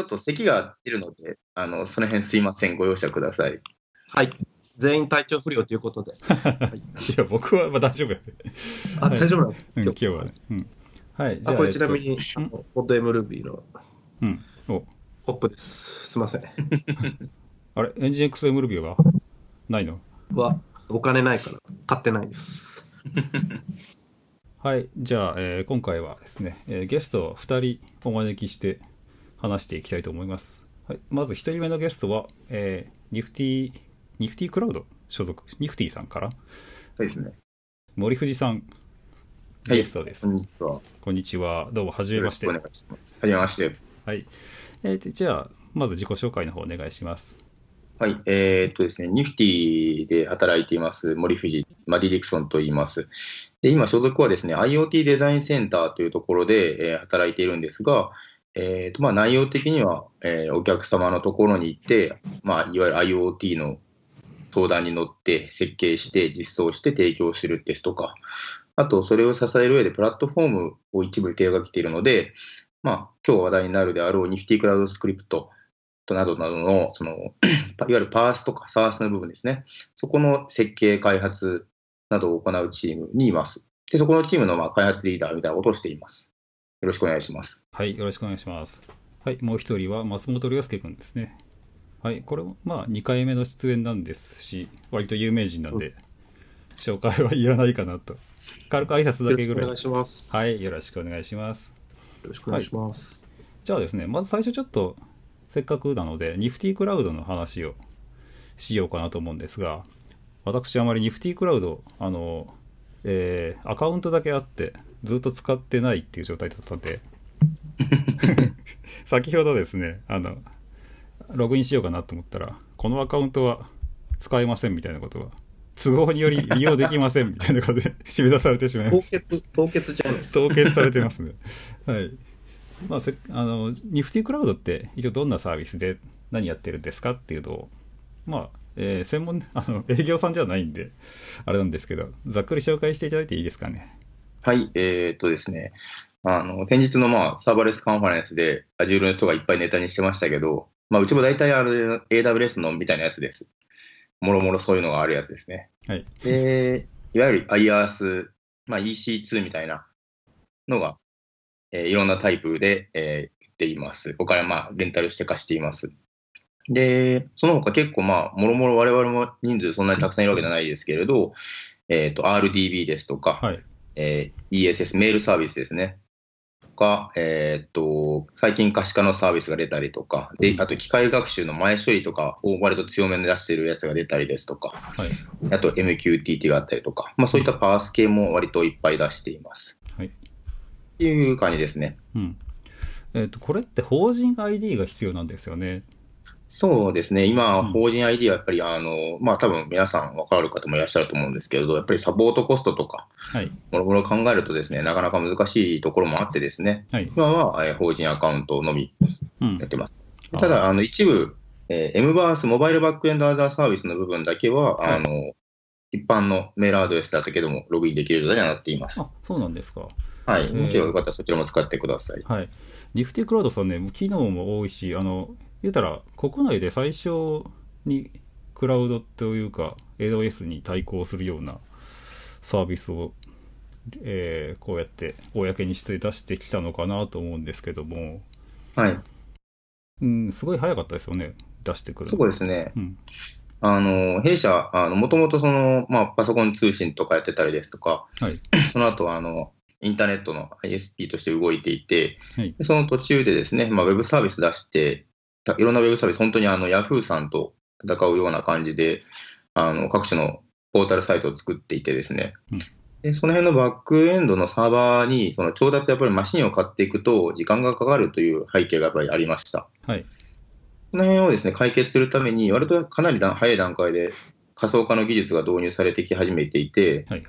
ちょっと咳が出るので、あの、その辺すいません。ご容赦ください。はい。全員体調不良ということで。はい、いや、僕はまあ大丈夫やで。あ、大丈夫なんですか、うん、今今日はね。うん。はい。じゃあ、あ、これちなみえっに、あのポッド M ルビーのとうん。お、ポップです。すいません。あれ、エンジン XM ルビューは？ないの？は、お金ないから買ってないです。はい。じゃあ、えー今回はですね、えーゲストを2人お招きして話していきたいと思います。はい。まず1人目のゲストは、えーニフティ、ニフティクラウド所属、ニフティさんから、そうですね。森藤さん、はいゲストです。こんにちは。こんにちは。どうも、はじめまして。よろしくお願いします。はじめまして。はい。えーとじゃあ、まず自己紹介の方お願いします。はい、えーっとですね、ニフティで働いています森藤、マディ・ディクソンと言います。で今、所属はですね、IoT デザインセンターというところで、えー働いているんですが、えーとまあ、内容的には、えーお客様のところに行って、まあ、いわゆる IoT の相談に乗って設計して実装して提供するですとか、あとそれを支える上でプラットフォームを一部手がけているので、まあ、今日話題になるであろうニフティクラウドスクリプトなどなどの、その、いわゆるパースとかサースの部分ですね。そこの設計、開発などを行うチームにいます。で、そこのチームのまあ開発リーダーみたいなことをしています。よろしくお願いします。はい、よろしくお願いします。はい、もう一人は松本涼介くんですね。はい、これもまあ2回目の出演なんですし、割と有名人なんで、紹介はいらないかなと。軽く挨拶だけぐらいよろしくお願い。します。はい、よろしくお願いします。よろしくお願いします。じゃあですね、まず最初ちょっと、せっかくなので、ニフティクラウドの話をしようかなと思うんですが、私あまりニフティクラウド、あの、えーアカウントだけあって、ずっと使ってないっていう状態だったんで、先ほどですね、あの、ログインしようかなと思ったら、このアカウントは使えませんみたいなことが、都合により利用できませんみたいなことで 締め出されてしまいました。凍結、凍結じゃないですか。凍結されてますね。はい。まあ、せあの、ニフティクラウドって一応どんなサービスで何やってるんですかっていうのを、まあ、えー専門、あの、営業さんじゃないんで、あれなんですけど、ざっくり紹介していただいていいですかね。はい、えーっとですね、あの、先日のまあ、サーバーレスカンファレンスで Azure の人がいっぱいネタにしてましたけど、まあ、うちも大体あれ AWS のみたいなやつです。もろもろそういうのがあるやつですね。はい。で、いわゆる IaaS、まあ、EC2 みたいなのが、えーいろんなタイプで、えー、売っています。お金はまあ、レンタルして貸しています。で、その他結構まあ、もろもろ我々も人数そんなにたくさんいるわけじゃないですけれど、えっ、と、RDB ですとか、はい。えー ESS、メールサービスですね。とか、えーっと、最近可視化のサービスが出たりとか、で、あと機械学習の前処理とかを割と強めに出しているやつが出たりですとか、はい。あと MQTT があったりとか、まあそういったパース系も割といっぱい出しています。はい。っていう感じですね。うん。えっ、と、これって法人 ID が必要なんですよね。そうですね。今、うん法人 ID はやっぱり、あの、まあ多分皆さん分かる方もいらっしゃると思うんですけれど、やっぱりサポートコストとか、はい。もろもろ考えるとですね、なかなか難しいところもあってですね、はい。今はえー法人アカウントのみうんやっ。てます。あただ、あの一部、えー MBAS、モバイルバックエンドアザーサービスの部分だけは、はいあの一般のメールアドレスだったけども、ログインできる状態にはなっています。あ、そうなんですか。はい。ーもちろんよかったらそちらも使ってください。はい。ニフティクラウドさんね、機能も多いし、あの、言うたら、国内で最初にクラウドというか、AWS に対抗するようなサービスを、えーこうやって公にして出してきたのかなと思うんですけども、はい。うん、すごい早かったですよね、出してくるのそうですね。うん。あの、弊社、もともとその、まあ、パソコン通信とかやってたりですとか、はい。その後、あの、インターネットの ISP として動いていて、はい。でその途中でですね、まあ、ウェブサービス出して、たいろんなウェブサービス、本当にあの、Yahoo さんと戦うような感じで、あの、各種のポータルサイトを作っていてですね、うんでその辺のバックエンドのサーバーに、その調達やっぱりマシンを買っていくと、時間がかかるという背景がやっぱりありました。はい。その辺をですね、解決するために、割とかなりだ早い段階で仮想化の技術が導入されてき始めていて、はい。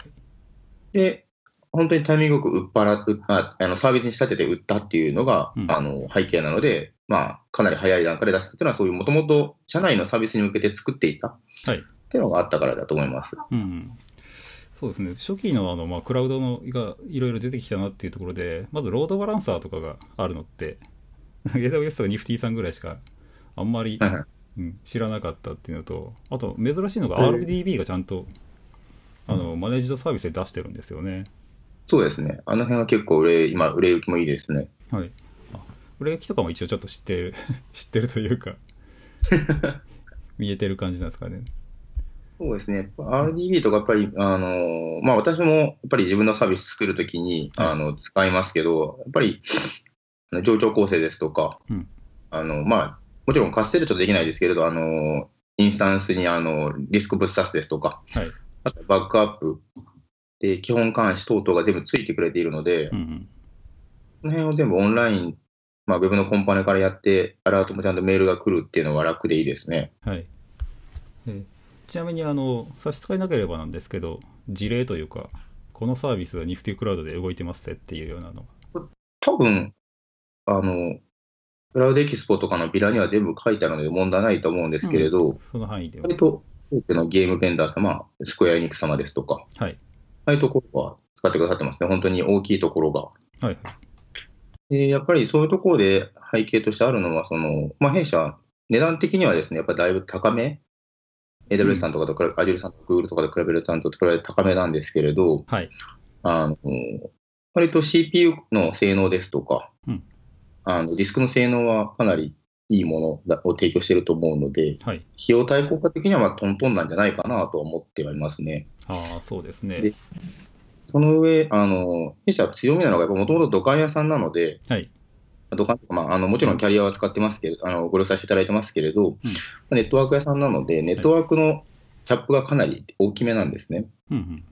で、本当にタイミングよく売っ払っああのサービスに仕立てて売ったっていうのが、うんあの背景なので、まあ、かなり早い段階で出すっていうのは、そういうもともと社内のサービスに向けて作っていたっはい。ていうのがあったからだと思います。うん。そうですね。初期のあの、まあ、クラウドのがいろいろ出てきたなっていうところで、まずロードバランサーとかがあるのって、AWS とかニフティさんぐらいしかあんまり、はいはいうん、知らなかったっていうのとあと珍しいのがはい RDB がちゃんと、あのマネージドサービスで出してるんですよねそうですね。あの辺は結構売れ、今、売れ行きもいいですね。はいあ売れ行きとかも一応ちょっと知ってる 知ってるというか 見えてる感じなんですかねそうですね。RDB とかやっぱり、あの、まあ私もやっぱり自分のサービス作るときに、はいあの、使いますけど、やっぱり、上長構成ですとか、うんあの、まあ、もちろんカステルトできないですけれど、あの、インスタンスにあの、ディスクぶっ刺すですとか、はいあとバックアップ、で、基本監視等々が全部ついてくれているので、うんうん。この辺を全部オンライン、まあ、ウェブのコンパネからやって、アラートもちゃんとメールが来るっていうのは楽でいいですね。はい、えーちなみにあの差し支えなければなんですけど事例というかこのサービスはニフティクラウドで動いてますぜっていうようなの多分、あの、クラウドエキスポとかのビラには全部書いてあるので問題ないと思うんですけれど、その範囲では。割と多くのゲームベンダー様、スクエアエニックス様ですとか、はいああいうところは使ってくださってますね。本当に大きいところが。はいはいでやっぱりそういうところで背景としてあるのは、その、まあ、弊社、値段的にはですね、やっぱりだいぶ高め、AWS さんとかと比べ、Azure さんとか Google とかと比べると、比べると高めなんですけれど、はいあの、割と CPU の性能ですとか、うんあのディスクの性能はかなりいいものを提供していると思うので、はい費用対効果的にはまあトントンなんじゃないかなとは思ってはいますね。ああそうですね。でその上、あの弊社強みなのが、もともと土管屋さんなので、はい。土管とか、まあ、あのもちろんキャリアは使ってますけれど、あのご了承していただいてますけれど、ネットワーク屋さんなので、ネットワークのキャップがかなり大きめなんですね。うん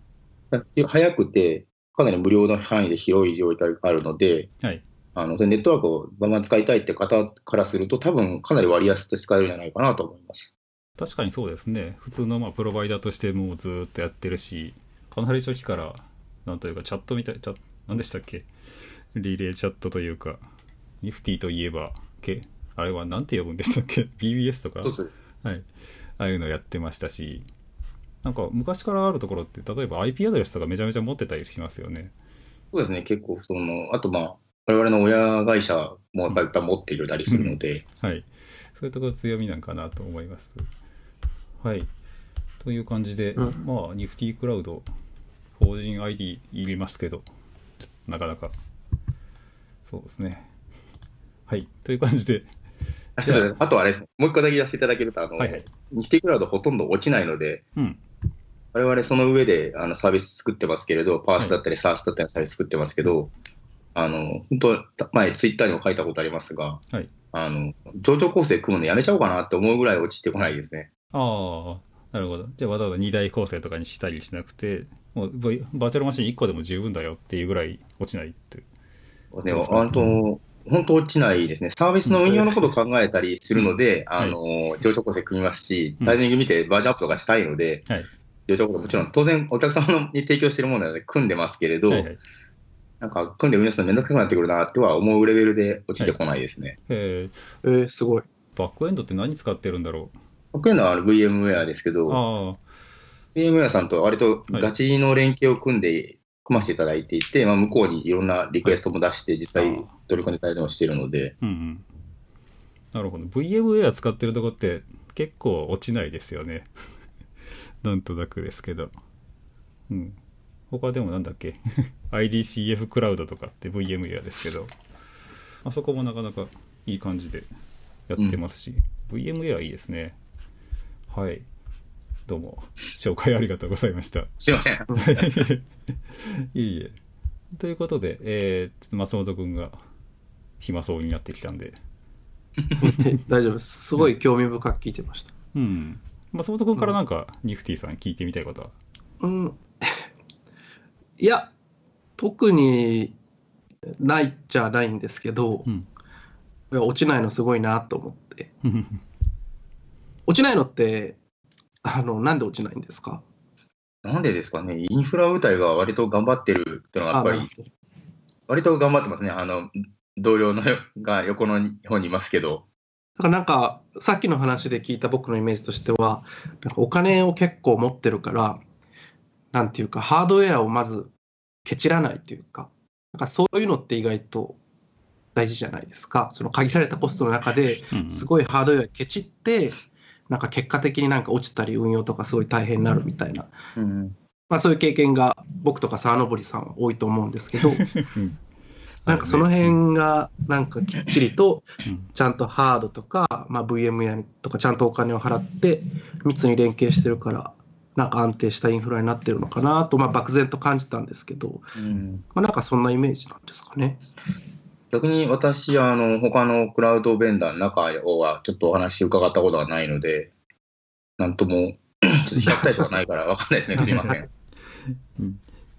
うん。早くて、かなり無料の範囲で広い状態があるので、はい。あのでネットワークをバンバン使いたいって方からすると、多分かなり割安と使えるんじゃないかなと思います。確かにそうですね。普通のまあプロバイダーとしてもうずーっとやってるしかなり初期からなんというかチャットみたいチャ何でしたっけ？リレーチャットというかニフティといえばけ？あれはなんて呼ぶんでしたっけ？BBS とか？はい、ああいうのやってましたし、なんか昔からあるところって、例えば IP アドレスとかめちゃめちゃ持ってたりしますよね。そうですね、結構その、あとまあ、我々の親会社もやっぱり持っていたりするので、はい。そういうところ強みなんかなと思います。はい。という感じで、うんまあ、ニフティクラウド、法人 ID いりますけど、なかなか、そうですね。はい。という感じで、ああとはあれですね、もう一個だけ言わせていただけると、あの、はいはい。ニフティクラウドほとんど落ちないので、うん。我々その上であのサービス作ってますけれど、パースだったり、サースだったりのサービス作ってますけど、あの、本当、前、ツイッターにも書いたことありますが、はい。あの、上長構成組むのやめちゃおうかなって思うぐらい落ちてこないですね。ああ、なるほど。じゃあわざわざ2台構成とかにしたりしなくて、もうバーチャルマシン1個でも十分だよっていうぐらい落ちないって。でも、あと、本当落ちないですね。サービスの運用のことを考えたりするので、はいあの、上長構成組みますしうん、タイミング見てバージョンアップとかしたいので、はい。上長構成もちろん当然お客様のに提供しているものなので組んでますけれど、はいはい。なんか組んで運用するのめんどくさくなってくるなっては思うレベルで落ちてこないですね。ええー、すごい。ー、バックエンドって何使ってるんだろ僕のはあの VMware ですけう。ど、あ VMware さんと割とガチの連携を組んで、組ませていただいていて、まあ、向こうにいろんなリクエストも出して、実際あ取り組んでいただいてもしているので、あ、うんうん。なるほど。VMware 使ってるとこって結構落ちないですよね。なんとなくですけど。うん。他でもなんだっけ ?IDCF クラウドとかって VMware ですけど、あそこもなかなかいい感じでやってますし、VMware いいですね。はい。どうも、紹介ありがとうございました。すいません。いえいえ。ということで、えー、ちょっと松本くんが暇そうになってきたんで、大丈夫です。すごい興味深く聞いてました。うん。松本くんからなんか、ニフティさん聞いてみたいことは？うん。いや、特にないじゃないんですけど、うん。いや落ちないのすごいなと思って。落ちないのって、あの、なんで落ちないんですか？なんでですかね、インフラ部隊が割と頑張ってるっていうのは、やっぱり割と頑張ってますね。あの、同僚のが横の方にいますけど、だからなんか、さっきの話で聞いた僕のイメージとしては、なんかお金を結構持ってるから、なんていうか、ハードウェアをまずケチらないというか、なんかそういうのって意外と大事じゃないですか。その限られたコストの中でうんすごいハードウェアケチって、なんか結果的になんか落ちたり運用とかすごい大変になるみたいな、うん。まあそういう経験が僕とか沢登さんは多いと思うんですけど、うん。なんかその辺がなんかきっちりとうん。ちゃんとハードとか、まあ、VMware とかちゃんとお金を払って密に連携してるからなんか安定したインフラになってるのかなと、まあ、漠然と感じたんですけど、うん。まあ、なんかそんなイメージなんですかね。逆に私はあの他のクラウドベンダーの中はちょっとお話伺ったことがないので、なんとも、ちょっと比較対象がないから分かんないですね、すみません。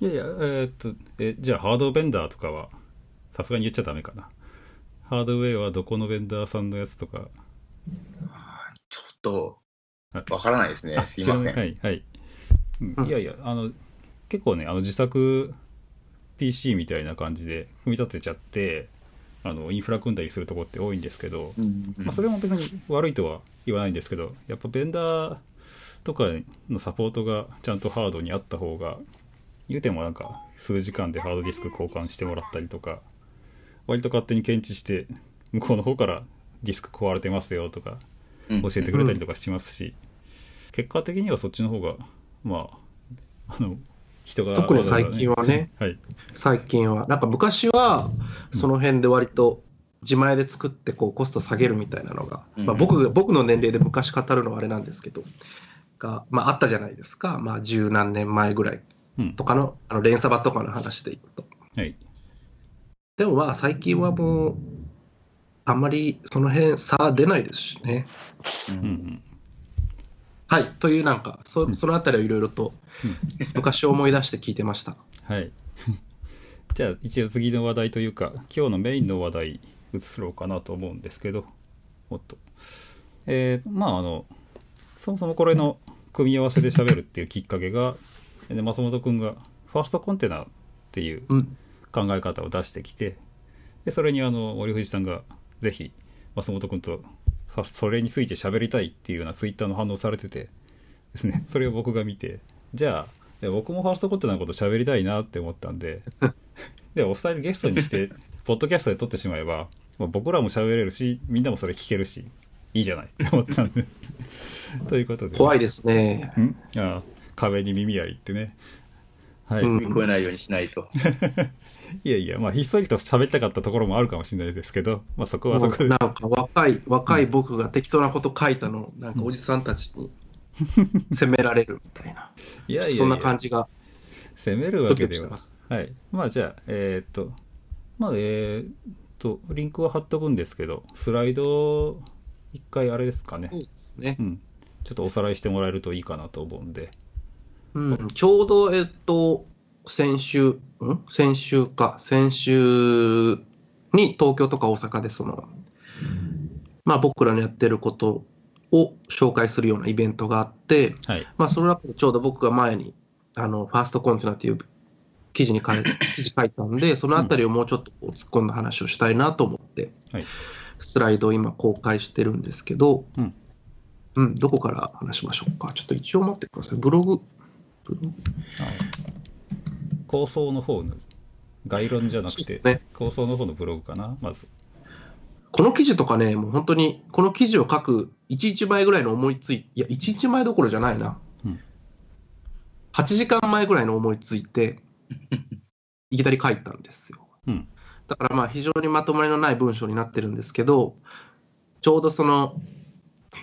いやいや、えーっと、え、じゃあハードベンダーとかは、さすがに言っちゃダメかな。ハードウェアはどこのベンダーさんのやつとか。ちょっとあ分からないですねあ、すいません。はい、はい。うんうんいやいや、あの、結構ね、あの自作 PC みたいな感じで組み立てちゃって、あの、インフラ組んだりするとこって多いんですけど、うんまあ、それも別に悪いとは言わないんですけど、やっぱベンダーとかのサポートがちゃんとハードにあった方が、言うてもなんか数時間でハードディスク交換してもらったりとか、割と勝手に検知して、向こうの方からディスク壊れてますよとかうん。教えてくれたりとかしますし、結果的にはそっちの方が、まあ、あの、人が、特に最近はね、はい。最近は。なんか昔はその辺で割と自前で作ってこうコスト下げるみたいなのが、うんまあ、僕が僕の年齢で昔語るのはあれなんですけど、がまあ、あったじゃないですか、まあ、十何年前ぐらいうんとかのあの連鎖場とかの話でいくと。はい。でもまあ最近はもう、あんまりその辺差出ないですしね。うんうんうん。はい、というなんか、うんそそのあたりをいろいろとうん昔を思い出して聞いてました。はい。じゃあ、一応次の話題というか、今日のメインの話題移ろうかなと思うんですけど、もっと。えーまあ、あの、そもそもこれの組み合わせで喋るっていうきっかけが、で松本くんがファーストコンテナっていううん、考え方を出してきて、で、それにあの、森藤さんがぜひ松本くんとそれについて喋りたいっていうようなツイッターの反応されててですね、それを僕が見て、じゃあ、僕もファーストコンテナのこと喋りたいなって思ったんで、で、お二人ゲストにして、ポッドキャストで撮ってしまえば、まあ僕らも喋れるし、みんなもそれ聞けるし、いいじゃないって思ったんで。ということで、怖いですね。ん？ああ壁に耳ありってね。はい。うん聞こえないようにしないと。いやいや、まあ、ひっそりと喋りたかったところもあるかもしれないですけど、まあ、そこはそこで。なんか若い、若い僕が適当なこと書いたのを、なんかおじさんたちに 責められるみたいな、いやいやそんな感じが責めるわけでは。はい。まあ、じゃあ、えーっと、まあ、えーっと、リンクは貼っとくんですけど、スライド、一回あれですかねそ。うですねう。ん。ちょっとおさらいしてもらえるといいかなと思うんで。うん、ちょうど、えっと、先週、ん？先週か、先週に東京とか大阪で、その、まあ僕らのやってることを紹介するようなイベントがあって、はい。まあその中でちょうど僕が前に、あの、ファーストコンテナっていう記事に書い 記事書いたんで、そのあたりをもうちょっと突っ込んだ話をしたいなと思って、はい。スライドを今公開してるんですけど、うん。うん、どこから話しましょうか。ちょっと一応待ってください。ブログ、ブログ。あ構想の方の、概論じゃなくて、ね。構想の方のブログかな、まず。この記事とかね、もう本当に、この記事を書く1日前ぐらいの思いついいや、1日前どころじゃないな。うん8時間前ぐらいの思いついて、いきなり書いたんですよ。うん。だからまあ非常にまとまりのない文章になってるんですけど、ちょうどその、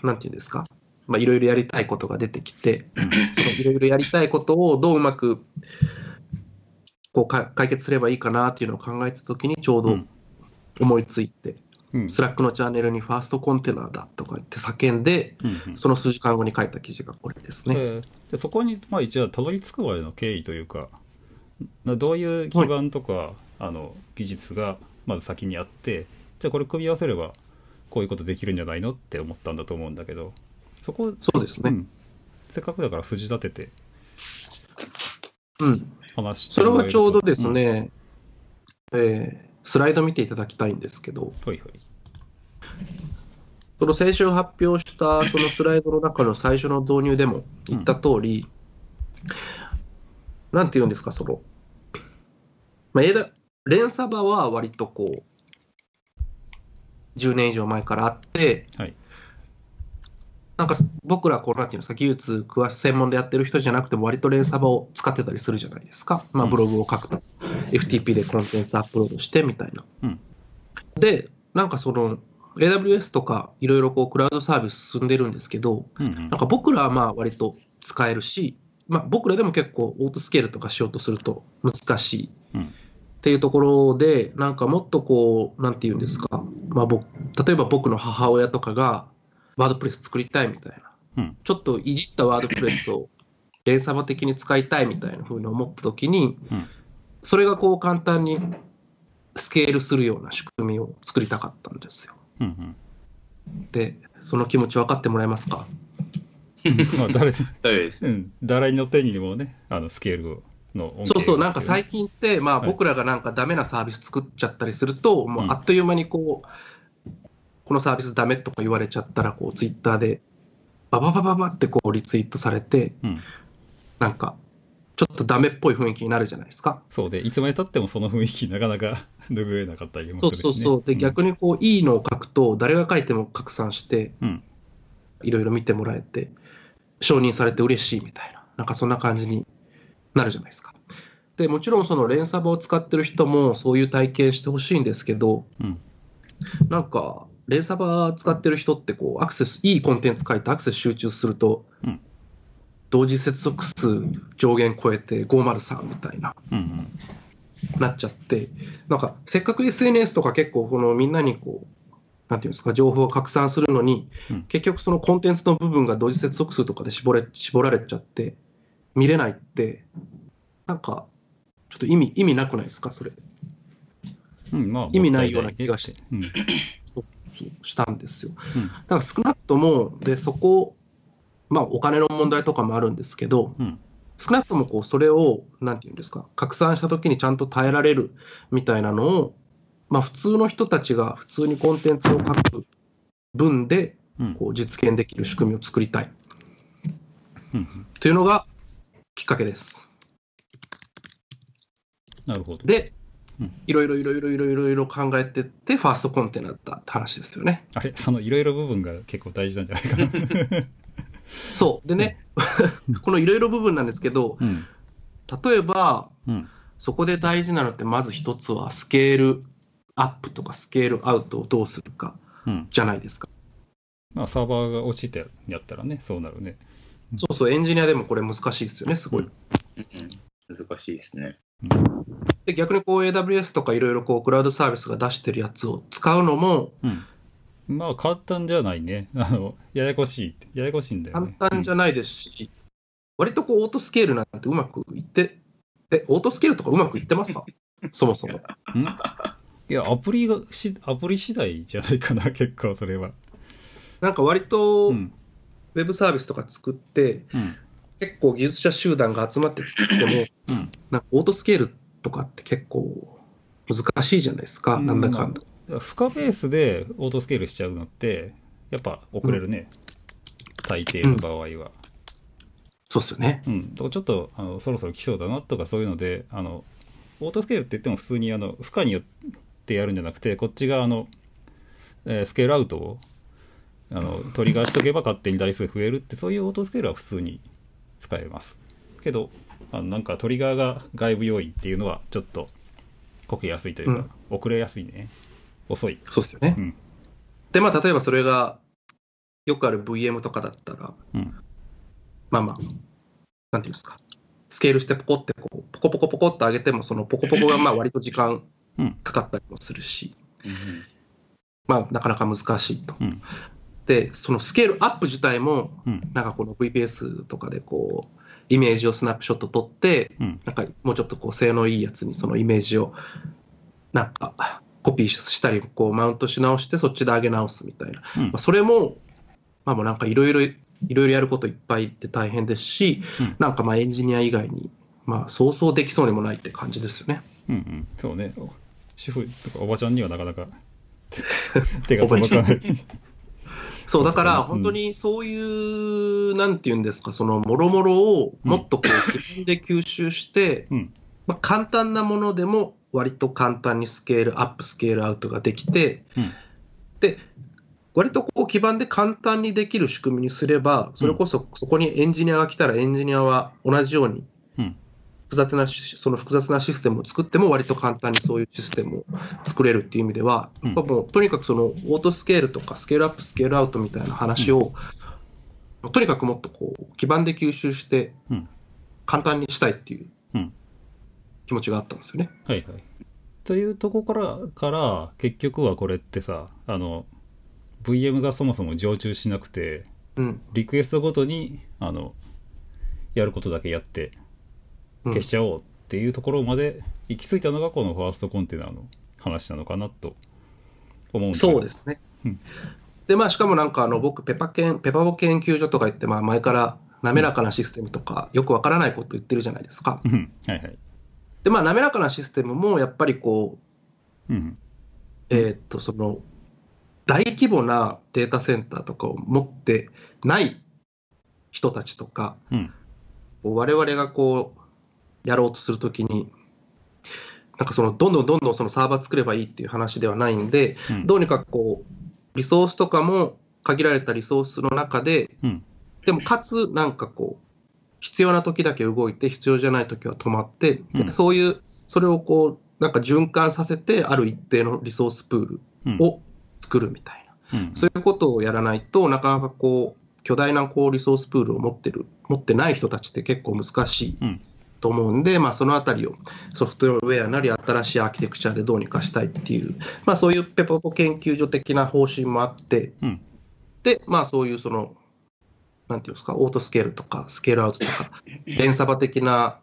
なんていうんですか、まあいろいろやりたいことが出てきて、いろいろやりたいことをどううまくこうか解決すればいいかなっていうのを考えてたときにちょうどうん思いついて、うん。 Slack のチャンネルに FastContainer だとか言って叫んで、うんうんその数時間後に書いた記事がこれですね。えーでそこに、まあ、一応たどり着くまでの経緯というかなどういう基盤とか、あの技術がまず先にあってじゃあこれ組み合わせればこういうことできるんじゃないのって思ったんだと思うんだけどそこ、そうですね。うん、せっかくだから筋立ててうん。話してそれはちょうどです、ね、えースライド見ていただきたいんですけど、うんほいほい。その先週発表したそのスライドの中の最初の導入でも言った通り、なんて言うんですか、その、まあ、枝連鎖場は割とこう、10年以上前からあって、はい。なんか僕らこう、なんていうんですか、技術詳し専門でやってる人じゃなくても、割とレンサバを使ってたりするじゃないですか。まあ、うん。ブログを書くと、FTP でコンテンツアップロードしてみたいな。うん。で、なんかその、AWS とかいろいろこうクラウドサービス進んでるんですけど、うんうん。なんか僕らはまあ割と使えるし、まあ、僕らでも結構オートスケールとかしようとすると難しい。うん。っていうところで、なんかもっとこう、なんていうんですか、まあ、僕例えば僕の母親とかがワードプレス作りたいみたいな、うん。ちょっといじったワードプレスを連鎖場的に使いたいみたいなふうに思ったときに、うん。それがこう簡単にスケールするような仕組みを作りたかったんですよ。うんうん。で、その気持ち分かってもらえますか？まあ 誰誰の手にもね、あのスケールの恩恵そうそう、がなんか最近って、まあ、はい。僕らがなんかダメなサービス作っちゃったりすると、もううん。あっという間にこう、このサービスダメとか言われちゃったら、こう、ツイッターで、バババババってこうリツイートされて、うん、なんか、ちょっとダメっぽい雰囲気になるじゃないですか。そうで、いつまでたってもその雰囲気なかなか 拭えなかったりもそうするし、ね。そうそう。で、ん逆にこう、いいのを書くと、誰が書いても拡散して、うんいろいろ見てもらえて、承認されて嬉しいみたいな、なんかそんな感じになるじゃないですか。でもちろんその連鎖場を使ってる人もそういう体験してほしいんですけど、うんなんか連鎖場使ってる人ってこうアクセス、いいコンテンツ書いてアクセス集中すると、うん。同時接続数上限超えて503みたいな、うんうん。なっちゃって、なんかせっかく SNS とか結構このみんなにこう、なんていうんですか、情報を拡散するのに、うん。結局そのコンテンツの部分が同時接続数とかで絞れ絞られちゃって、見れないって、なんかちょっと意味意味なくないですか、それ。うんまあ、意味ないような気がして。うんしたんですよ。うんだから少なくとも、でそこ、まあ、お金の問題とかもあるんですけど、うん少なくともこうそれを、なんていうんですか、拡散したときにちゃんと耐えられるみたいなのを、まあ、普通の人たちが普通にコンテンツを書く分でうんこう実現できる仕組みを作りたいうんというのがきっかけです。なるほど。でうん、いろいろいろいろいろいろいろ考えてって、ファーストコンテナだったって話ですよね。あれそのいろいろ部分が結構大事なんじゃないかな。そう。でね、このいろいろ部分なんですけど、うん例えば、うんそこで大事なのって、まず一つはスケールアップとかスケールアウトをどうするかうんじゃないですか。まあ、サーバーが落ちてやったらね、そうなるね。そうそう、エンジニアでもこれ難しいですよね、すごい。うんうん難しいですね。で逆にこう AWS とかいろいろこうクラウドサービスが出してるやつを使うのもうん。まあ、簡単じゃないね。あの、ややこしいって。ややこしいんだよ簡ね。単じゃないですし、割とこうオートスケールなんてうまくいって、え、オートスケールとかうまくいってますか？そもそも。うん？いや、アプリがし、アプリ次第じゃないかな、結構それは。なんか割とウうん。ェブサービスとか作って、うん。結構技術者集団が集まって作っても、うん。なんかオートスケールとかって結構難しいじゃないですか、うんなんだかんだ。負荷ベースでオートスケールしちゃうのって、やっぱ遅れるね。大抵の場合は。そうっすよね。うん。ちょっと、あの、そろそろ来そうだなとかそういうので、あの、オートスケールって言っても普通に、あの、負荷によってやるんじゃなくて、こっちが、あの、えースケールアウトを、あの、トリガーしとけば勝手に台数増えるって、そういうオートスケールは普通に使えます。けど、あのなんかトリガーが外部要因っていうのは、ちょっと、こけやすいというか、遅れやすいね。遅い。そうっすよね。うんで、まあ、例えばそれが、よくある VM とかだったら、うん。まあまあ、なんていうんですか、スケールしてポコってこう、ポコポコポコって上げても、そのポコポコがまあ 割と時間うんかかったりもするし、うんまあ、なかなか難しいと。そのスケールアップ自体も、うん。なんかこの VPS とかでこう、イメージをスナップショット撮って、うん。なんかもうちょっとこう性能いいやつにそのイメージをなんかコピーしたりこうマウントし直してそっちで上げ直すみたいな、うんまあ、それもまあもうなんかいろいろいろいろやることいっぱいって大変ですし、うんなんかまあエンジニア以外にまあそうそうできそうにもないって感じですよね。うんうん、そうね。主婦とかおばちゃんにはなかなか 手が届かない。そうだからうん。本当にそういう、なんていうんですかそのもろもろをもっとこう自分で吸収して、うん。まあ、簡単なものでも割と簡単にスケールアップスケールアウトができて、うん。で、割とこう基盤で簡単にできる仕組みにすれば、それこそそこにエンジニアが来たら、エンジニアは同じようにうん複雑なし、その複雑なシステムを作っても、割と簡単にそういうシステムを作れるっていう意味では、うんもうとにかくそのオートスケールとかスケールアップ、スケールアウトみたいな話を、とにかくもっとこう基盤で吸収してうん、簡単にしたいっていううん気持ちがあったんですよね。はいはい。というとこから、から、結局はこれってさ、あの、VM がそもそも常駐しなくて、うんリクエストごとに、あの、やることだけやって、うん消しちゃおうっていうところまで行き着いたのがこのファーストコンテナの話なのかなと思うんだけどそうですねうん。で、まあ、しかもなんかあの僕ペパケン、ペパボ研究所とか言って、まあ、前から滑らかなシステムとか、よくわからないこと言ってるじゃないですか。うんはいはい。で、まあ、滑らかなシステムもやっぱりこう、うん。えーっと、その、大規模なデータセンターとかを持ってない人たちとか、うん。我々がこう、やろうとするときに、なんかその、どんどんどんどんそのサーバー作ればいいっていう話ではないんで、うんどうにかこう、リソースとかも限られたリソースの中で、うん。でもかつなんかこう、必要な時だけ動いて、必要じゃない時は止まって、でうんそういう、それをこう、なんか循環させて、ある一定のリソースプールうん。を作るみたいな、うん、そういうことをやらないとなかなかこう、巨大なこうリソースプールを持ってる、持ってない人たちって結構難しいうん。と思うんで、まあ、そのあたりをソフトウェアなり新しいアーキテクチャでどうにかしたいっていう、まあ、そういうペポポ研究所的な方針もあって、うん。で、まあ、そういうその、なんていうんですか、オートスケールとかスケールアウトとか、連鎖場的な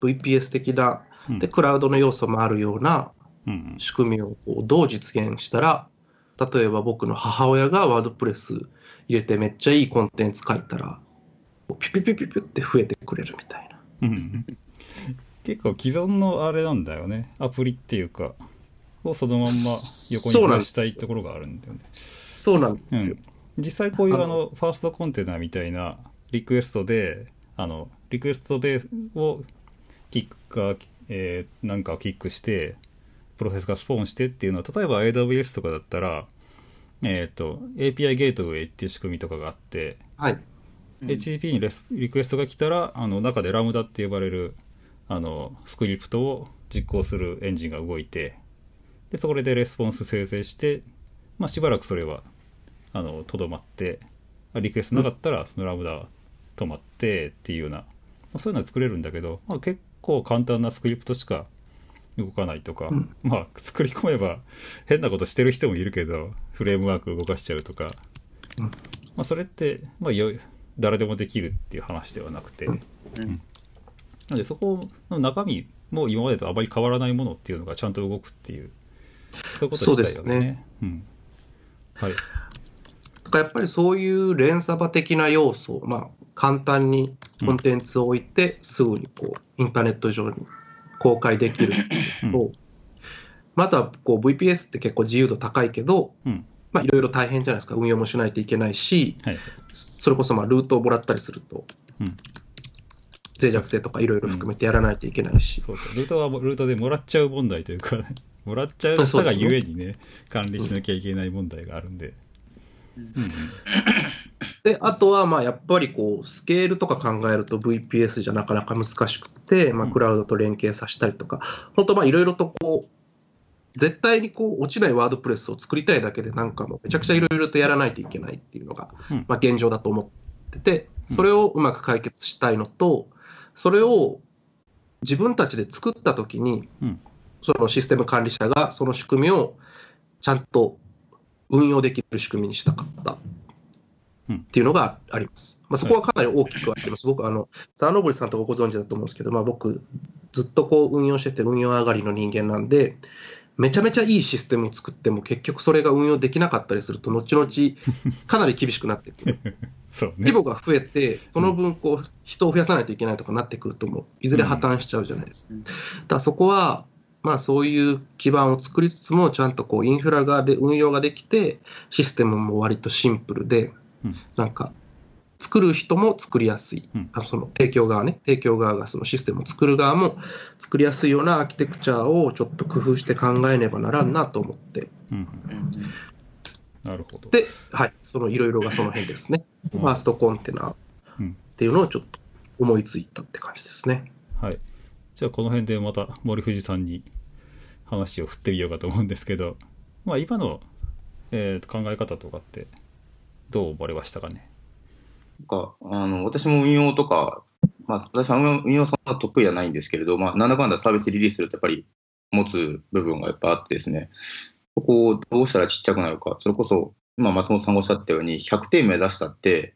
VPS 的な、うんで、クラウドの要素もあるようなうん。仕組みをこうどう実現したら、例えば僕の母親がワードプレス入れてめっちゃいいコンテンツ書いたら、ピュピュピュピュって増えてくれるみたいな。うん。結構既存のあれなんだよね。アプリっていうか、をそのまんま横に出したいところがあるんだよね。そうなんですよ。うん、実際こういうあのファーストコンテナみたいなリクエストであのリクエストベースをキックか、えーなんかをキックしてプロセスがスポーンしてっていうのは例えば AWS とかだったら、えー、と API ゲートウェイっていう仕組みとかがあって、はい。HTTP にレスリクエストが来たらあの中でラムダって呼ばれるあのスクリプトを実行するエンジンが動いてでそこでレスポンス生成して、まあ、しばらくそれはあのとどまってあリクエストなかったらそのラムダは止まってっていうような、まあ、そういうのは作れるんだけど、まあ、結構簡単なスクリプトしか動かないとか、うん。まあ作り込めば変なことしてる人もいるけどフレームワーク動かしちゃうとか、うん。まあ、それって、まあ、よ誰でもできるっていう話ではなくて、うん。うん。なのでそこの中身も今までとあまり変わらないものっていうのがちゃんと動くっていう。そういうことしたいよそうですね。うん、はい。だからやっぱりそういう連鎖場的な要素を、まあ、簡単にコンテンツを置いて、すぐにこうインターネット上に公開できるっていうのと、まあ、あとはこう VPS って結構自由度高いけど、うん。まあ、いろいろ大変じゃないですか、運用もしないといけないし、はい。それこそまあルートをもらったりすると、うん。脆弱性とかいろいろ含めてやらないといけないし、そうそう。ルートはルートでもらっちゃう問題というか、もらっちゃう人がゆえにね、管理しなきゃいけない問題があるんで。うんうん。であとはまあやっぱりこうスケールとか考えると VPS じゃなかなか難しくて、まあ、うんクラウドと連携させたりとか、本当まあいろいろとこう絶対にこう落ちないワードプレスを作りたいだけでなんかもうめちゃくちゃいろいろとやらないといけないっていうのが、うんまあ、現状だと思っててそれをうまく解決したいのとそれを自分たちで作った時にうんそのシステム管理者がその仕組みをちゃんと運用できる仕組みにしたかったうんっていうのがあります。まあ、そこはかなり大きくあります。僕、あの、ザーノブリさんとかご存知だと思うんですけど、まあ、僕、ずっとこう運用してて、運用上がりの人間なんで、めちゃめちゃいいシステムを作っても、結局それが運用できなかったりすると、後々 かなり厳しくなってくる。そうね規。模が増えて、その分こう、人を増やさないといけないとかなってくると、もういずれ破綻しちゃうじゃないですか。うんだからそこは、まあ、そういう基盤を作りつつも、ちゃんとこうインフラ側で運用ができて、システムも割とシンプルで、うんなんか、作る人も作りやすい、うんあのその提供側ね、提供側がそのシステムを作る側も作りやすいようなアーキテクチャをちょっと工夫して考えねばならんなと思って、うんななるほど。で、はい、そのいろいろがその辺ですね。うんファーストコンテナっていうのをちょっと思いついたって感じですね。はい。じゃあこの辺でまた森藤さんに話を振ってみようかと思うんですけど、まあ今の、えーと考え方とかってどう思われましたかね？かあの私も運用とか、まあ、私は運用そんな得意じゃないんですけれど、まあ、なんだかんだサービスリリースするとやっぱり持つ部分がやっぱあってですね、そこをどうしたらちっちゃくなるか、それこそ今松本さんがおっしゃったように、100点目指したって、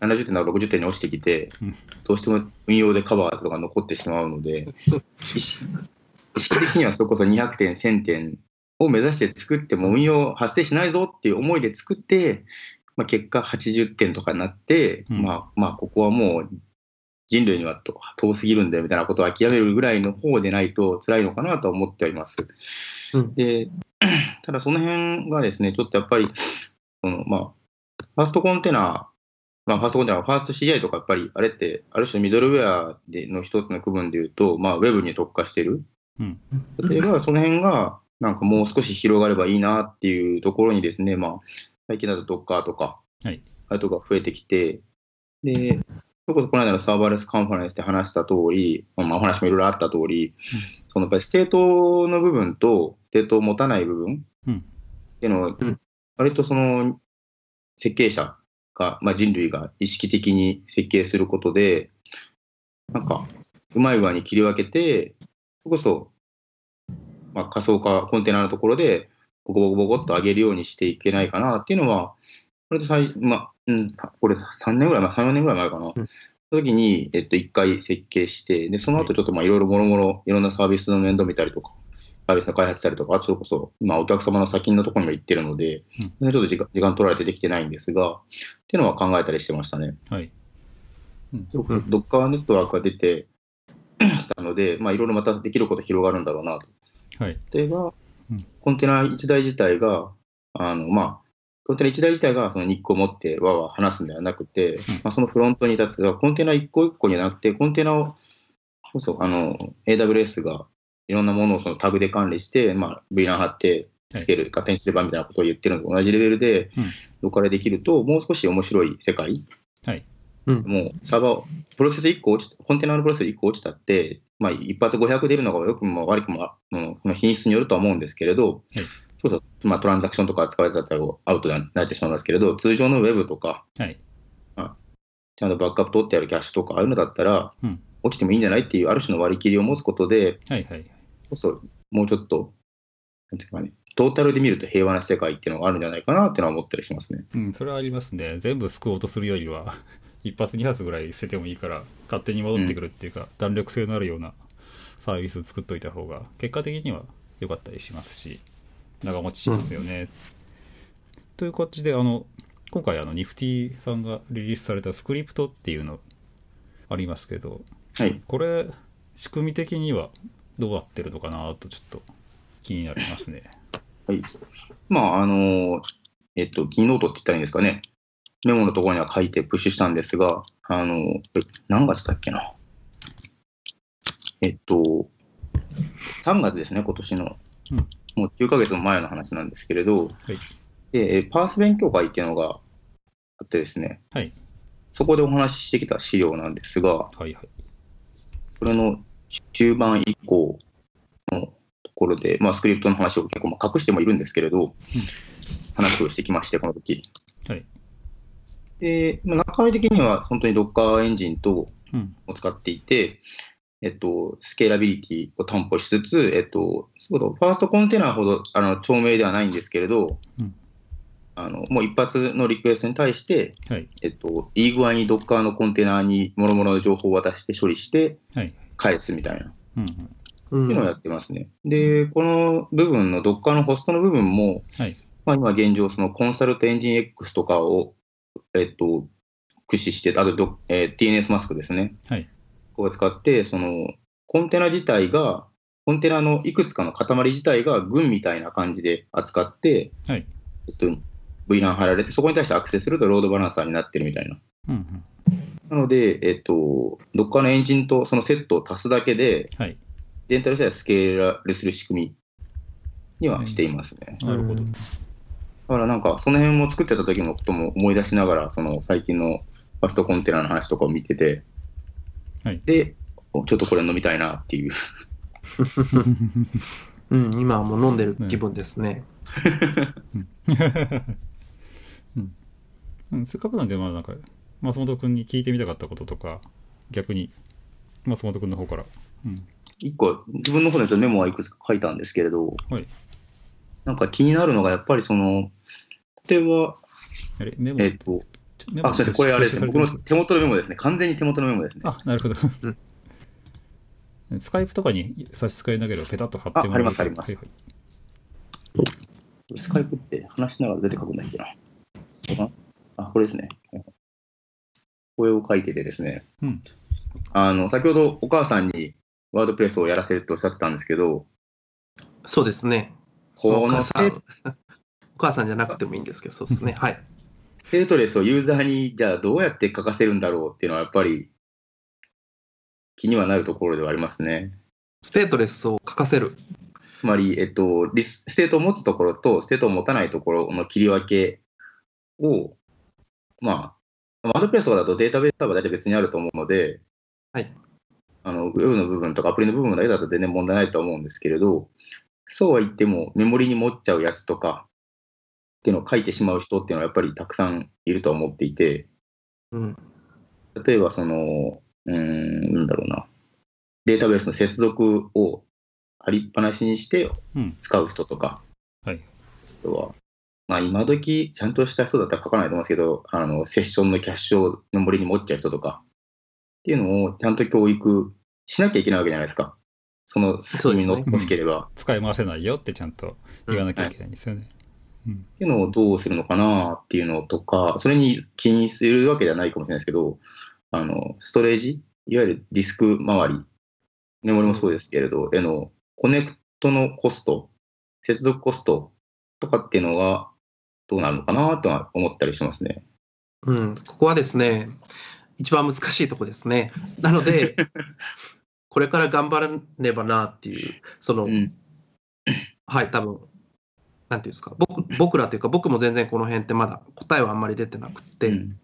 70点から60点に落ちてきてうん、どうしても運用でカバーとか残ってしまうので、意識意識的にはそれこそ200点、1000点を目指して作っても運用発生しないぞっていう思いで作って、まあ、結果80点とかになって、うんまあ、まあここはもう人類にはと遠すぎるんだよみたいなことを諦めるぐらいの方でないと辛いのかなとは思っております。うんで ただその辺がですね、ちょっとやっぱり、そのまあ、ファーストコンテナ、まあ、ファーストコンテナ、ファースト CI とかやっぱり、あれって、ある種ミドルウェアでの一つの区分で言うと、まあ、ウェブに特化してる。うん例えば、その辺が、なんかもう少し広がればいいなっていうところにですね、まあ、最近だと Docker とか、はい。あとが増えてきて、で、それこそこの間の serverless conference で話した通り、まあ、お話もいろいろあった通り、そのやっぱり state の部分と、 state を持たない部分うん。っていうのをん、割とその設計者が、まあ、人類が意識的に設計することで、なんか、うまい具合に切り分けて、それこそ、まあ、仮想化、コンテナのところで、ボコボコボコっと上げるようにしていけないかなっていうのは、これで最、まあ、うん、これ3年ぐらい前、3、4年ぐらい前かな。うんその時に、えっと、一回設計して、で、その後ちょっとまあいろいろもろもろ、いろんなサービスの面倒見たりとか、サービスの開発したりとか、あとそれこそ、まあお客様の先のところにも行ってるので、うんちょっと時間時間取られてできてないんですが、っていうのは考えたりしてましたね。はい。うんドッカーネットワークが出てき たので、まあいろいろまたできること広がるんだろうなと。はい。例えばうん、コンテナ1台自体が、あの、まあ、コンテナ1台自体がその日光を持ってわーわー話すんではなくて、まあ、そのフロントに立って、コンテナ1個1個じゃなくて、コンテナを、そうそう、あの、AWS がいろんなものをそのタグで管理して、まあ、VLAN 貼って、スケール勝手にすればみたいなことを言ってるのと同じレベルでうん、どっかでできると、もう少し面白い世界、はい。もうサーバー、プロセス1個落ち、コンテナのプロセス1個落ちたって、まあ、一発500出るのが良くも悪くも、うんその品質によるとは思うんですけれど、はいそうだまあ、トランザクションとか使われてたらアウトになってしまいますけれど、通常のウェブとか、はい。ちゃんとバックアップ取ってあるキャッシュとか、ああいうのだったら、うん落ちてもいいんじゃないっていう、ある種の割り切りを持つことで、はい。はい。こそもうちょっと、なんていうかね、トータルで見ると平和な世界っていうのがあるんじゃないかなっていうのは思ったりしますね。うん、それはありますね。全部救おうとするよりは、一発二発ぐらい捨ててもいいから、勝手に戻ってくるっていうか、弾力性のあるようなサービス作っといた方が、結果的には良かったりしますし、長持ちしますよね。という形で、あの、今回、あの、ニフティさんがリリースされたスクリプトっていうのありますけど、はい。これ、仕組み的にはどうなってるのかなとちょっと気になりますね。はい。まあ、あの、えっと、キーノートって言ったらいいんですかね。メモのところには書いてプッシュしたんですが、あの、え何月だっけな？えっと、3月ですね、今年の。うんもう9ヶ月も前の話なんですけれど、はいで、えパース勉強会っていうのがあってですね、はい。そこでお話ししてきた資料なんですが、はいはい。それの中盤以降のところで、まあ、スクリプトの話を結構まあ隠してもいるんですけれど、話をしてきまして、この時。はい。で、まあ中身的には本当に Docker エンジン等うん。を使っていて、えっと、スケーラビリティを担保しつつ、えっと、ファーストコンテナほどあの長命ではないんですけれど、うんあのもう一発のリクエストに対して、はい。えっと、いい具合に Docker のコンテナに諸々の情報を渡して処理してはい。返すみたいな。うんうん。うんっていうのをやってますね。で、この部分の Docker のホストの部分も、はい。まあ、今現状、そのコンサルトエンジン X とかを、えっと、駆使して、あとど、えー TNS マスクですね。はい。ここを使って、その、コンテナ自体が、コンテナのいくつかの塊自体が群みたいな感じで扱って、はい。えっと、VLAN 貼られて、そこに対してアクセスするとロードバランサーになってるみたいな。うんうん。なので、えっと、Docker のエンジンとそのセットを足すだけで、はい。全体としてはスケールする仕組みにはしていますね。なるほど。からなんか、その辺も作ってた時のことも思い出しながら、その最近のファストコンテナの話とかを見てて、はいで、おちょっとこれ飲みたいなっていう。うん、今はもう飲んでる気分ですね。うん、せっかくなんで、まあなんか、松本くんに聞いてみたかったこととか、逆に、松本くんの方から。うん。一個、自分の方でちょっとメモはいくつか書いたんですけれど、はい。なんか気になるのが、やっぱりその、例えば、あれ、メモ、えっ、と、あ、すみません、これあれですね、僕の手元のメモですね、完全に手元のメモですね。ますあ、なるほど。スカイプとかに差し支えなければペタッと貼ってもらえるとあありますあります。はいはい。スカイプって話しながら出て書くんだっけな。あ、これですね。これを書いててですね、うん。あの、先ほどお母さんにワードプレスをやらせるとおっしゃってたんですけど、そうですね。このお母さん。ステ、お母さんじゃなくてもいいんですけど、そうですね。はい。ステートレスをユーザーにじゃあどうやって書かせるんだろうっていうのはやっぱり気にはなるところではありますね。 stateless を書かせる。つまり、えっと、リス state を持つところと state を持たないところの切り分けを、まあ、 WordPress とかだとデータベースサーバー大体別にあると思うので、はい。あの、ウェブの部分とかアプリの部分だけだと全然問題ないと思うんですけれど、そうは言ってもメモリに持っちゃうやつとかっていうのを書いてしまう人っていうのはやっぱりたくさんいると思っていて、うん。例えばその、うーん、なんだろうな、データベースの接続を貼りっぱなしにしてうん。使う人とか、はい。あとは、まあ今時ちゃんとした人だったら書かないと思うんですけど、あの、セッションのキャッシュをメモリに持っちゃう人とか、っていうのをちゃんと教育しなきゃいけないわけじゃないですか。その仕組みに乗ってほしければ。使い回せないよってちゃんと言わなきゃいけないんですよね。うん。っていうのをどうするのかなっていうのとか、それに気にするわけじゃないかもしれないですけど、あの、ストレージ、いわゆるディスク周り、メモリもそうですけれど、へのコネクトのコスト、接続コストとかっていうのがどうなるのかなとは思ったりしますね。うん。ここはですね、一番難しいとこですね。なので、これから頑張らねばなっていう、その、うん。はい、多分なんていうんですか、僕僕らというか、僕も全然この辺ってまだ答えはあんまり出てなくて、うん。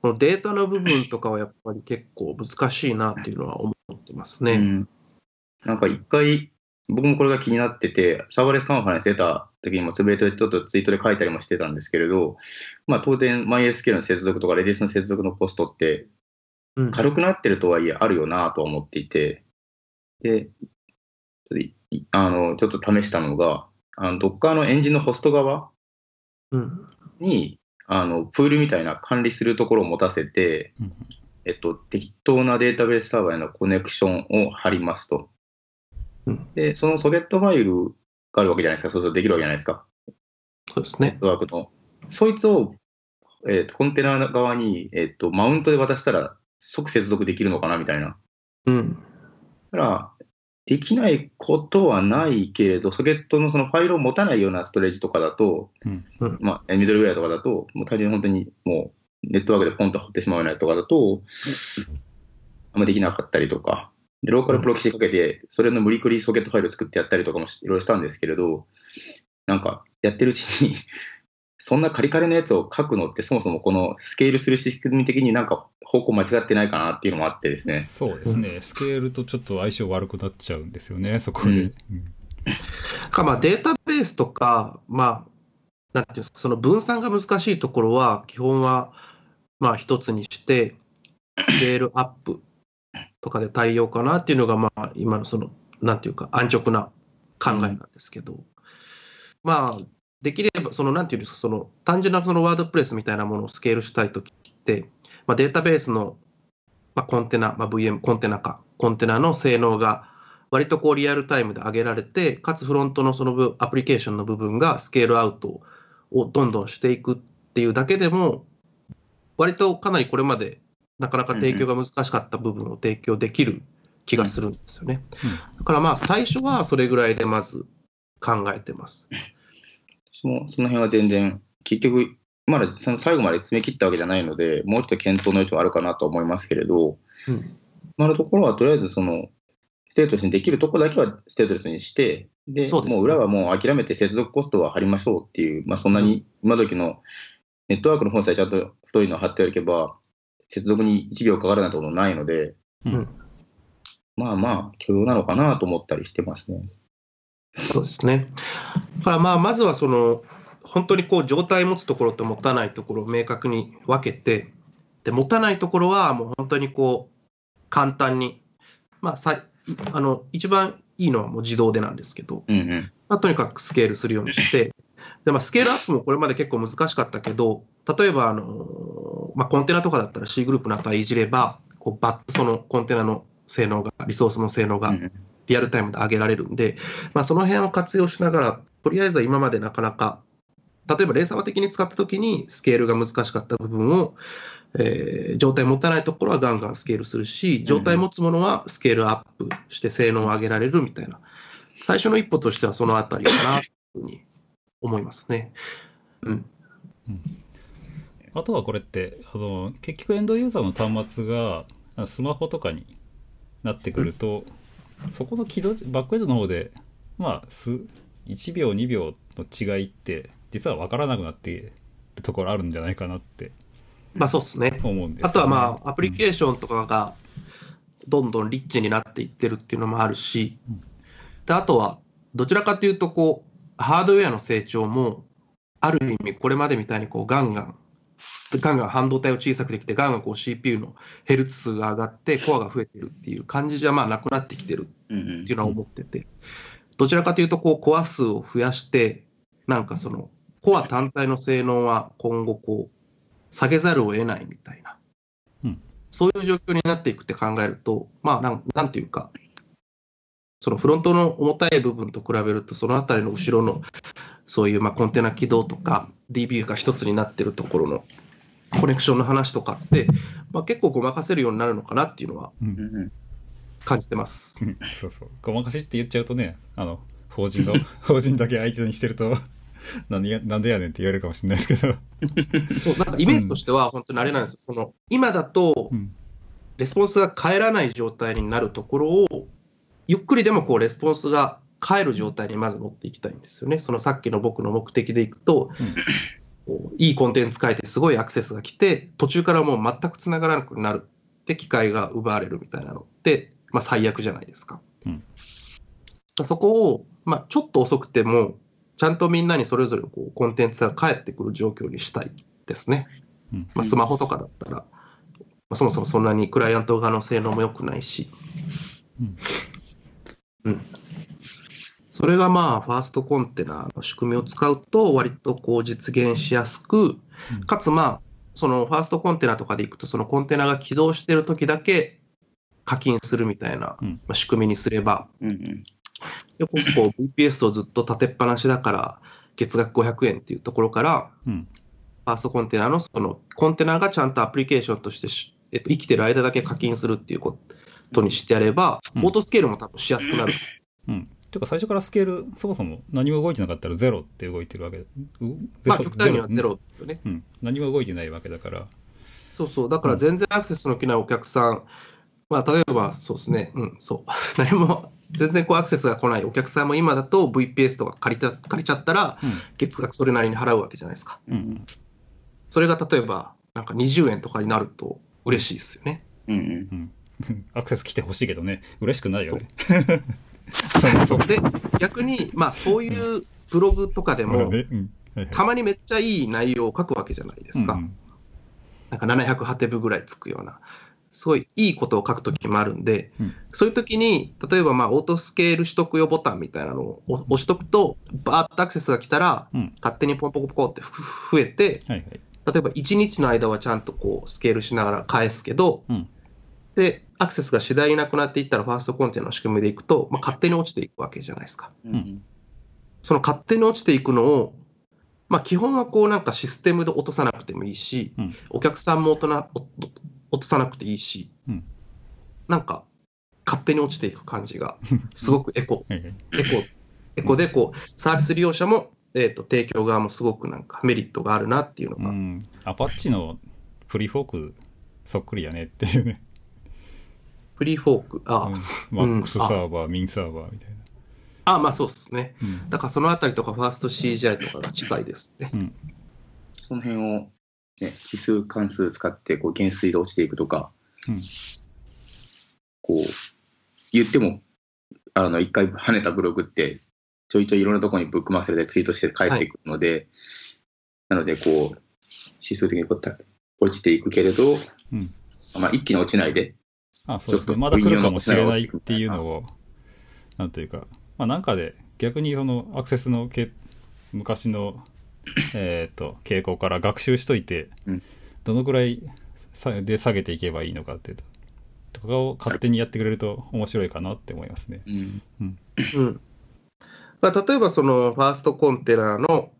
このデータの部分とかはやっぱり結構難しいなっていうのは思ってますね。うん。なんか一回、僕もこれが気になってて、サーバーレスカンファレンス出た時にもつぶやいてちょっとツイートで書いたりもしてたんですけれど、まあ当然 MySQL の接続とか Redis の接続のコストってうん。軽くなってるとはいえあるよなとは思っていて、で、あの、ちょっと試したのが、あの Docker のエンジンのホスト側うんに、あの、プールみたいな管理するところを持たせて、うんえっと、適当なデータベースサーバーへのコネクションを貼りますと。うんで、そのソケットファイルがあるわけじゃないですか。そうするとできるわけじゃないですか。ネッそうですね。トワークの。そいつを、えっと、コンテナ側に、えっと、マウントで渡したら即接続できるのかなみたいな。うん。だから、できないことはないけれど、ソケットのそのファイルを持たないようなストレージとかだと、うん。まあ、ミドルウェアとかだと、もう単純に本当にもうネットワークでポンと掘ってしまうようなやつとかだと、あんまできなかったりとか、でローカルプロキシかけて、それの無理くりソケットファイルを作ってやったりとかもしいろいろしたんですけれど、なんかやってるうちに、そんなカリカリのやつを書くのって、そもそもこのスケールする仕組み的になんか方向間違ってないかなっていうのもあってですね。そうですね、スケールとちょっと相性悪くなっちゃうんですよね、そこで。うんかまあデータベースとか、まあ、なんていうんですか、その分散が難しいところは、基本はまあ一つにして、スケールアップとかで対応かなっていうのが、まあ、今のその、なんていうか、安直な考えなんですけど、まあ、できれば、その、なんていうんですか、その、単純なそのワードプレスみたいなものをスケールしたいときって、まあ、データベースの、まあ、コンテナ、まあ、VM、コンテナか、コンテナの性能が割とこうリアルタイムで上げられて、かつフロントのその部アプリケーションの部分がスケールアウトをどんどんしていくっていうだけでも、割とかなりこれまでなかなか提供が難しかった部分を提供できる気がするんですよね。だからまあ最初はそれぐらいでまず考えてます。そのその辺は全然、結局、まだその最後まで詰め切ったわけじゃないので、もうちょっと検討の余地はあるかなと思いますけれど、うん。今のところはとりあえずその、 stateless にできるところだけは stateless にして、で、ね。もう裏はもう諦めて接続コストは払いましょうっていう、まあ、そんなに今時のネットワークの本さえちゃんと太いの貼っておけば、接続に1秒かからないところないので、うん。まあまあ、許容なのかなと思ったりしてますね。そうですね。だからまあ、まずはその、本当にこう状態持つところと持たないところを明確に分けて、で持たないところはもう本当にこう簡単に、まあ、さあの一番いいのはもう自動でなんですけど、うんうん。まあ、とにかくスケールするようにして、でまあ、スケールアップもこれまで結構難しかったけど、例えばあの、まあ、コンテナとかだったら C グループの値いじれば、こうバッとそのコンテナの性能が、リソースの性能がリアルタイムで上げられるんで、まあ、その辺を活用しながら、とりあえずは今までなかなか、例えばレーサー的に使ったときにスケールが難しかった部分を、えー状態持たないところはガンガンスケールするし、状態持つものはスケールアップして性能を上げられるみたいな、最初の一歩としてはそのあたりかなというふうに思いますね。うん、あとはこれってあの結局エンドユーザーの端末がスマホとかになってくると、そこの起動バックエンドの方でまあ数1秒2秒の違いって実は分からなくなっているところあるんじゃないかなってまあそうですね。思うんですよねあとはまあ、アプリケーションとかがどんどんリッチになっていってるっていうのもあるしうん、であとはどちらかというとこう、ハードウェアの成長も、ある意味、これまでみたいにこうガンガン、ガンガン半導体を小さくできて、ガンガンこう CPU のヘルツ数が上がって、コアが増えてるっていう感じじゃまあなくなってきてるっていうのは思ってて、どちらかというと、こう、コア数を増やして、なんかその、コア単体の性能は今後、こう、下げざるを得ないみたいな、うん。そういう状況になっていくって考えると、まあなん、なんていうか、そのフロントの重たい部分と比べると、そのあたりの後ろの、そういうまあコンテナ起動とか、DB が一つになってるところのコネクションの話とかって、まあ、結構ごまかせるようになるのかなっていうのはうん。うんうん感じてます。うん。そうそう。ごまかしって言っちゃうとねあの法人が 法人だけ相手にしてると 何やなんでやねんって言われるかもしれないですけど、そうなんかイメージとしては、本当にあれなんですよ、その今だとう、ん。レスポンスが返らない状態になるところを、ゆっくりでもこうレスポンスが返る状態にまず持っていきたいんですよね。そのさっきの僕の目的でいくと、うんいいコンテンツ書いて、すごいアクセスが来て、途中からもう全く繋がらなくなるって機会が奪われるみたいなのって、まあ、最悪じゃないですか。うん。そこを、まあ、ちょっと遅くても、ちゃんとみんなにそれぞれこうコンテンツが返ってくる状況にしたいですね。うん。まあ、スマホとかだったら、まあ、そもそもそんなにクライアント側の性能も良くないし、うん。うんそれがまあ、ファーストコンテナの仕組みを使うと、割とこう実現しやすく、うん。かつまあ、そのファーストコンテナとかでいくと、そのコンテナが起動している時だけ課金するみたいな仕組みにすれば、でこそこう VPS をずっと立てっぱなしだから、月額500円っていうところから、うん。ファーストコンテナのそのコンテナがちゃんとアプリケーションとしてし、えっと、生きてる間だけ課金するっていうことにしてやれば、うん。オートスケールも多分しやすくなる。うんていうか最初からスケールそもそも何も動いてなかったらゼロって動いてるわけ。うまあ、極端にはゼロですよね。うん、何も動いてないわけだから。そうそう、だから全然アクセスの起きないお客さん、まあ、例えばそうですね、うん、そう、何も、全然こうアクセスが来ない。お客さんも今だと VPS とか借りた借りちゃったら、うん。月額それなりに払うわけじゃないですか。うんそれが例えば、なんか20円とかになると嬉しいですよね。うんうんうん。アクセス来てほしいけどね。嬉しくないよね そもそもで、逆に、まあ、そういうブログとかでも、たまにめっちゃいい内容を書くわけじゃないですか。うんなんか708テブぐらいつくような、すごいいいことを書くときもあるんで、うん。そういうときに、例えばまあオートスケール取得用ボタンみたいなのを押押しとくと、バーッとアクセスが来たら、うん。勝手にポンポコポコってふ増えて、はいはい。例えば1日の間はちゃんとこうスケールしながら返すけど、うんで、アクセスが次第になくなっていったら、ファーストコンテナの仕組みでいくと、まあ、勝手に落ちていくわけじゃないですか。うんその勝手に落ちていくのを、まあ、基本はこうなんかシステムで落とさなくてもいいし、うん。お客さんも落とな落落とさなくていいし、うん。なんか勝手に落ちていく感じが、すごくエコ、エコ、エコでこう、サービス利用者も、えー、と提供側もすごくなんかメリットがあるなっていうのが、うん。アパッチのフリーフォークそっくりやねっていうねフリーフォーク、あ、うんマックスサーバー、ミンサーバーみたいなあまあそうですね。うん。だからそのあたりとかファースト CGI とかが近いですね。うん。その辺を、ね、指数関数使ってこう減衰で落ちていくとか、うんこう、言っても、あの、一回跳ねたブログって、ちょいちょいいろんなところにブックマークされてツイートして帰ってくるので、なので、こう、指数的にこうた落ちていくけれど、うんまあ、一気に落ちないで、あ、そうですね。まだ来るかもしれないっていうのを、なんというか、まあなんかで逆にそのアクセスのけ昔の、えっと、傾向から学習しといてうん、どのくらいさで下げていけばいいのかっていうと、とかを勝手にやってくれると面白いかなって思いますね。うん。うん。まあ、例えばそのファーストコンテナの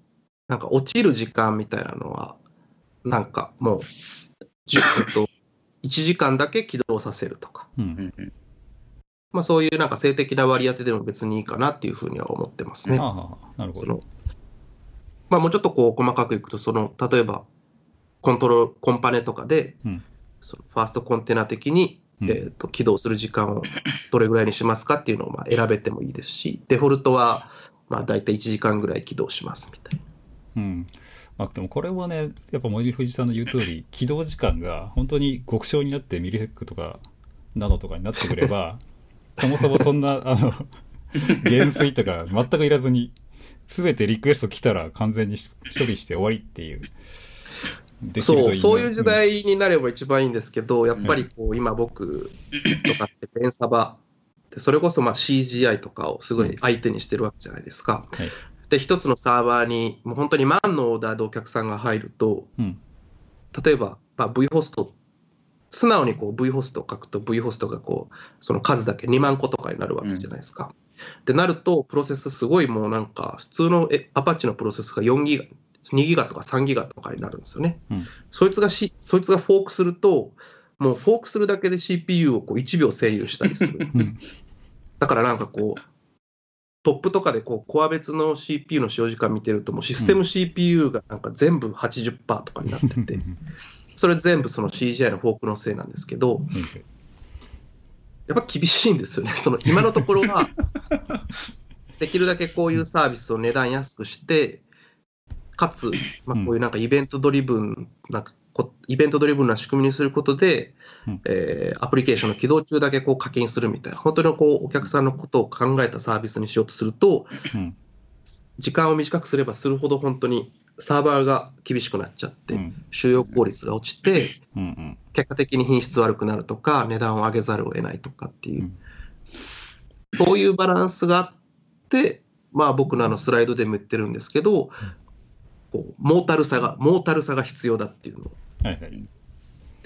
なんか落ちる時間みたいなのは、なんかもう、じゅえっと、1時間だけ起動させるとか、う。うんんうんまあ、そういうなんか性的な割り当てでも別にいいかなっていうふうには思ってますね。なるほど。まあ、もうちょっとこう細かくいくと、その例えばコントロール、コンパネとかで、うんそのファーストコンテナ的に、うんえー、と起動する時間をどれぐらいにしますかっていうのをまあ選べてもいいですし、デフォルトはまあ大体1時間ぐらい起動しますみたいな。うん。まあ、でもこれはね、やっぱ森藤さんの言う通り、起動時間が本当に極小になってミリセックとかナノとかになってくれば、そもそもそんな、あの、減衰とか全くいらずに、すべてリクエスト来たら完全に処理して終わりっていう。そう、なそういう時代になれば一番いいんですけど、やっぱりこう今僕とかってペンサバで、それこそまあ CGI とかをすごい相手にしてるわけじゃないですか。はいで、一つのサーバーにもう本当に万のオーダーでお客さんが入ると、うん。例えば、まあ、V ホスト、素直にこう V ホストを書くと V ホストがこうその数だけ2万個とかになるわけじゃないですか。でなると、プロセスすごいもうなんか、普通のえアパッチのプロセスが4ギガ、2ギガとか3ギガとかになるんですよね。うんそいつがし、そいつがフォークすると、もうフォークするだけで CPU をこう1秒占有したりするんです。だからなんかこう、トップとかでこうコア別の CPU の使用時間見てると、もうシステム CPU がなんか全部80%とかになってて、それ全部その CGI のフォークのせいなんですけど、やっぱ厳しいんですよね。その今のところは、できるだけこういうサービスを値段安くして、かつ、まあ、こういうなんかイベントドリブン、なんかこイベントドリブンな仕組みにすることで、うん。えーアプリケーションの起動中だけこう課金するみたいな、本当にこうお客さんのことを考えたサービスにしようとすると、うん。時間を短くすればするほど本当にサーバーが厳しくなっちゃって、うん。収容効率が落ちて、うんうん。結果的に品質悪くなるとか、値段を上げざるを得ないとかっていう、うん。そういうバランスがあって、まあ、僕のあのスライドでも言ってるんですけど、こうモータルさが、モータルさが必要だっていうの。はいはい。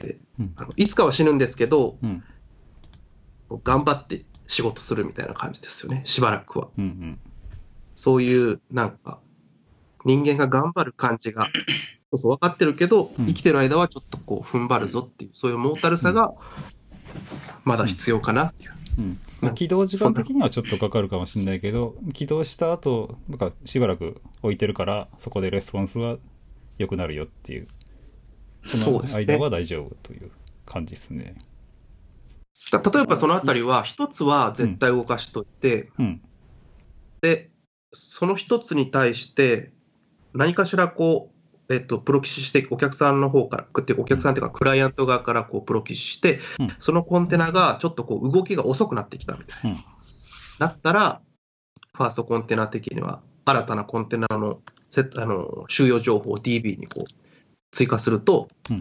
で、うん。あのいつかは死ぬんですけど、うん。頑張って仕事するみたいな感じですよね、しばらくは。うんうん。そういうなんか、人間が頑張る感じが、そうそう分かってるけど、うん。生きてる間はちょっとこう踏ん張るぞっていう、そういうモータルさがまだ必要かなっていう。うんまあ、起動時間的にはちょっとかかるかもしれないけど、起動した後、なんかしばらく置いてるから、そこでレスポンスは良くなるよっていう、その間は大丈夫という感じですね。だ例えばそのあたりは、一つは絶対動かしといて、うん。で、その一つに対して、何かしらこう、えっと、プロキシして、お客さんの方から、お客さんっていうか、クライアント側からこうプロキシして、うん。そのコンテナがちょっとこう動きが遅くなってきたみたいな。うん。だったら、ファーストコンテナ的には、新たなコンテナのセあの収容情報を DB にこう追加すると、うん。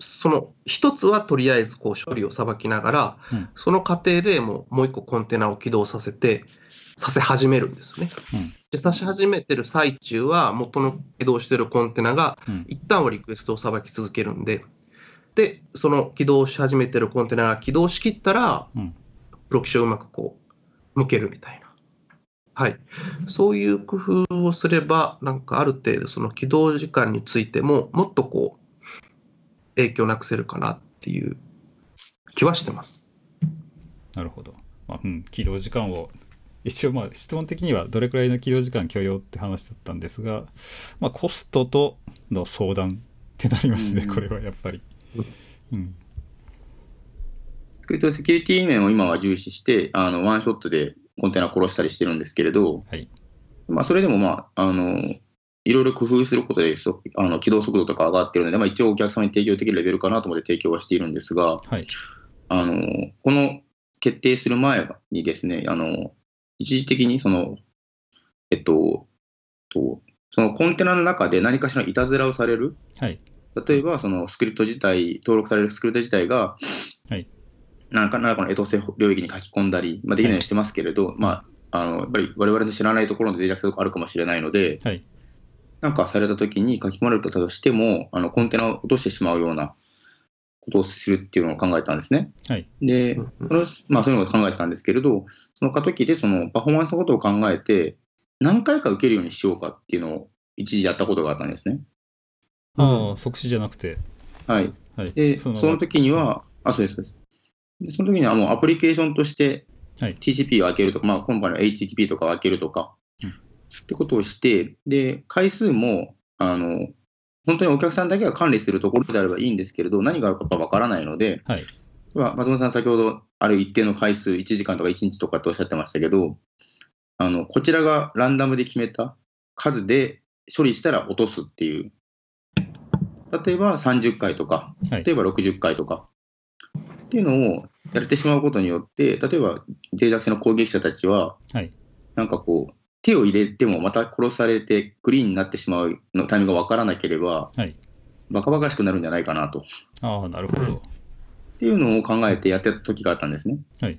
その一つはとりあえずこう処理をさばきながら、うん。その過程でもうもう一個コンテナを起動させて、させ始めるんですよね。うんで、さし始めてる最中は、元の起動してるコンテナが、うん。一旦はリクエストをさばき続けるんで、で、その起動し始めてるコンテナが起動しきったら、うん。プロキシをうまくこう、向けるみたいな。はい。そういう工夫をすれば、なんかある程度その起動時間についても、もっとこう、影響なくせるかなっていう気はしてます。なるほど。まあ、うん。起動時間を、一応まあ質問的にはどれくらいの起動時間許容って話だったんですが、まあコストとの相談ってなりますね、うんこれはやっぱり。うん。えっとセキュリティ面を今は重視して、あのワンショットでコンテナ殺したりしてるんですけれど、はい。まあ、それでも、まあ、あの、いろいろ工夫することで、そあの起動速度とか上がってるので、まあ、一応お客様に提供できるレベルかなと思って提供はしているんですが、はい。あの、この決定する前にですね、あの、一時的にその、えっと、とそのコンテナの中で何かしらのいたずらをされる、はい。例えばそのスクリプト自体、登録されるスクリプト自体が、はい何か何らかのエトセ領域に書き込んだり、まあ、できないようにしてますけれど、まあ、あのやっぱり我々の知らないところの脆弱性とかあるかもしれないので、はい。なんかされたときに書き込まれるとしても、あのコンテナを落としてしまうようなことをするっていうのを考えたんですね。はい。で、うんそれをまあ、そういうのを考えてたんですけれど、その過渡期でそのパフォーマンスのことを考えて、何回か受けるようにしようかっていうのを一時やったことがあったんですね。ああ、即死じゃなくて。はい。はい。で、その時には、あ、そうです、そうです。でその時にはもうアプリケーションとしてはい TCP を開けるとか、まあ、今回の HTTP とかを開けるとか、うんってことをして、で、回数も、あの、本当にお客さんだけが管理するところであればいいんですけれど、何があるかわからないので、はい。まあ松本さん、先ほどある一定の回数、1時間とか1日とかっておっしゃってましたけど、あのこちらがランダムで決めた数で処理したら落とすっていう、例えば30回とか、はい例えば60回とかっていうのをやれてしまうことによって、例えば脆弱性の攻撃者たちは、はい。なんかこう、手を入れてもまた殺されてクリーンになってしまうのタイミングが分からなければ、はい。バカバカしくなるんじゃないかなと。ああ、なるほど。っていうのを考えてやってた時があったんですね。はい。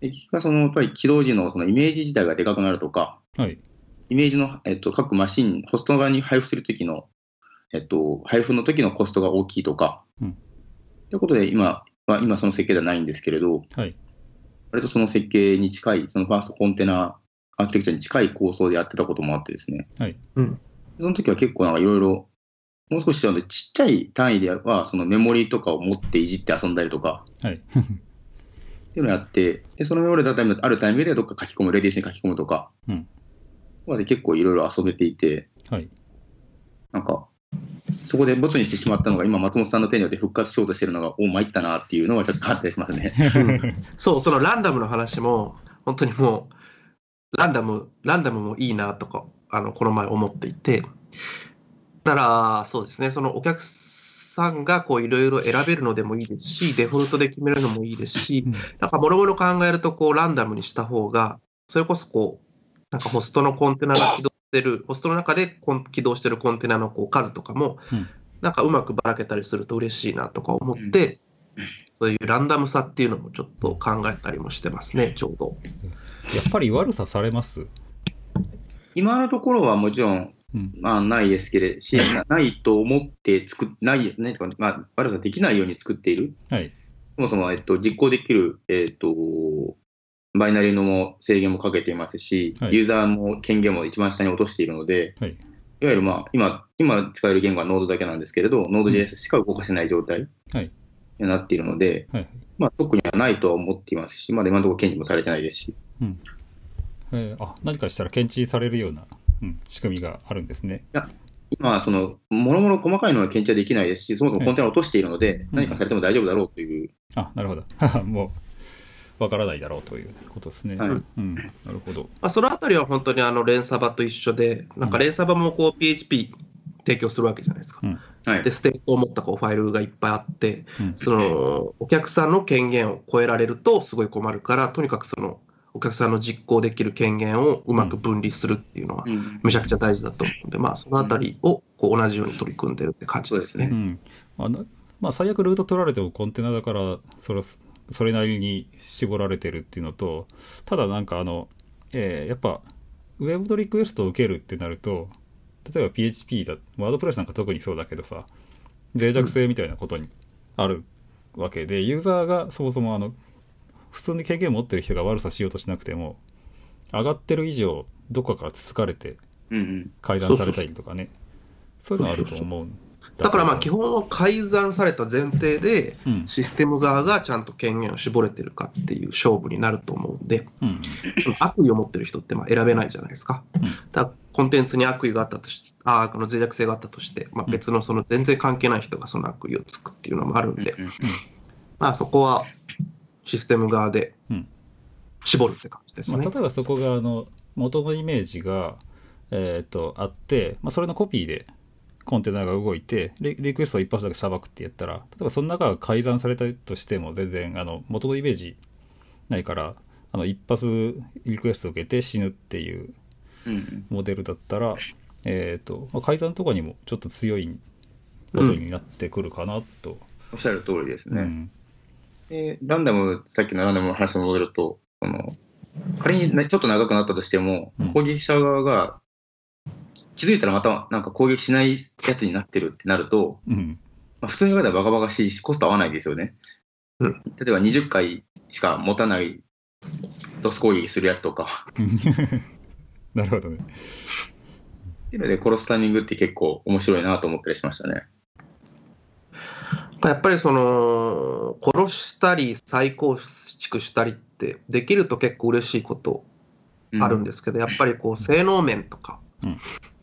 で結果、そのやっぱり起動時のそのイメージ自体がでかくなるとか、はい。イメージの、えっと、各マシン、ホスト側に配布するときの、えっと、配布の時のコストが大きいとか、うんということで今、まあ、今その設計ではないんですけれど、はい。割とその設計に近い、そのファーストコンテナアーキテクチャに近い構想でやってたこともあってですね、はい。うん。その時は結構なんかいろいろ、もう少しちっちゃい単位では、そのメモリとかを持っていじって遊んだりとか、はい。っていうのをやって、でそのメモリだったらあるタイミングでどっか書き込む、レディースに書き込むとか、うんまで結構いろいろ遊べていて、はい。なんか、そこでボツにしてしまったのが、今、松本さんの手によって復活しようとしてるのが、お参ったなっていうのはちょっと感じたりしますね。そう、そのランダムの話も、本当にもう、ランダム、ランダムもいいなとか、あの、この前思っていて、だから、そうですね、そのお客さんがこういろいろ選べるのでもいいですし、デフォルトで決めるのもいいですし、なんか、もろもろ考えると、こう、ランダムにした方が、それこそ、こう、なんかホストのコンテナが起動してる、ホストの中で起動してるコンテナのこう数とかもうん、なんかうまくばらけたりすると嬉しいなとか思って、そういうランダムさっていうのもちょっと考えたりもしてますね、ちょうど。やっぱり悪さされます？今のところはもちろん、うん。まあ、ないですけれど、しなないと思って作っない、ね、とかまあ、悪さできないように作っている。はい。そもそも、えっと、実行できる、えっと、バイナリーのも制限もかけていますし、はいユーザーも権限も一番下に落としているので、はい。いわゆる、まあ、今、今使える言語はノードだけなんですけれど、ノード JS しか動かせない状態はい。になっているので、はい。まあ、特にはないとは思っていますし、まだ今のところ検知もされてないですし、うん。えーあ、何かしたら検知されるような、うん、仕組みがあるんですね。今はその、もろもろ細かいのは検知はできないですし、そもそもコンテナを落としているので、ん何かされても大丈夫だろうという、あ、なるほど。もう、わからないだろうということですね。はいうん。なるほど。まあ、そのあたりは本当にあのレンサバと一緒で、なんかレンサバもこう PHP 提供するわけじゃないですか。うんはいで、 state を持ったこうファイルがいっぱいあって、うん。そのお客さんの権限を超えられるとすごい困るから、とにかくそのお客さんの実行できる権限をうまく分離するっていうのはうんめちゃくちゃ大事だと思うので、まあ、そのあたりをこう同じように取り組んでるって感じですね。うん。まあ、なまあ、最悪 root 取られてもコンテナだから、それ、それなりに絞られてるっていうのと、ただなんかあの、えーやっぱ、ウェブのリクエストを受けるってなると、例えば PHP だ、ワードプレスなんか特にそうだけどさ、脆弱性みたいなことにあるわけで、ユーザーがそもそもあの、普通に権限持ってる人が悪さしようとしなくても、上がってる以上、どこかからつつかれて改ざんされたりとかね、そういうのあると思うんだからまあ基基本は改ざんされた前提で、うん。システム側がちゃんと権限を絞れてるかっていう勝負になると思うんで、うん。悪意を持ってる人ってまあ選べないじゃないですか。うん。だコンテンツに悪意があったとしあーこの脆弱性があったとして、まあ、別のその全然関係ない人がその悪意をつくっていうのもあるんで、まあ、そこはシステム側でうん絞るって感じですまあ、ね。例えばそこがあの元のイメージが、えー、とあって、まあ、それのコピーでコンテナが動いてリリクエストを一発だけさばくってやったら例えばその中が改ざんされたとしても全然あの元のイメージないからあの一発リクエストを受けて死ぬっていううんモデルだったら、えーとまあ、改ざんとかにもちょっと強いことになってくるかなと。おっしゃる通りですね。うんでランダム、さっきのランダムの話に戻ると、その仮にねちょっと長くなったとしても、うん攻撃者側が気づいたらまたなんか攻撃しないやつになってるってなると、うんまあ、普通に考えたらバカバカしいし、コスト合わないですよね。うん例えば20回しか持たないドス攻撃するやつとか、なるほどね。っていうので殺すタイミングって結構面白いなと思ったりしましたね。やっぱりその殺したり再構築したりってできると結構嬉しいことあるんですけど、やっぱりこう性能面とか、うん。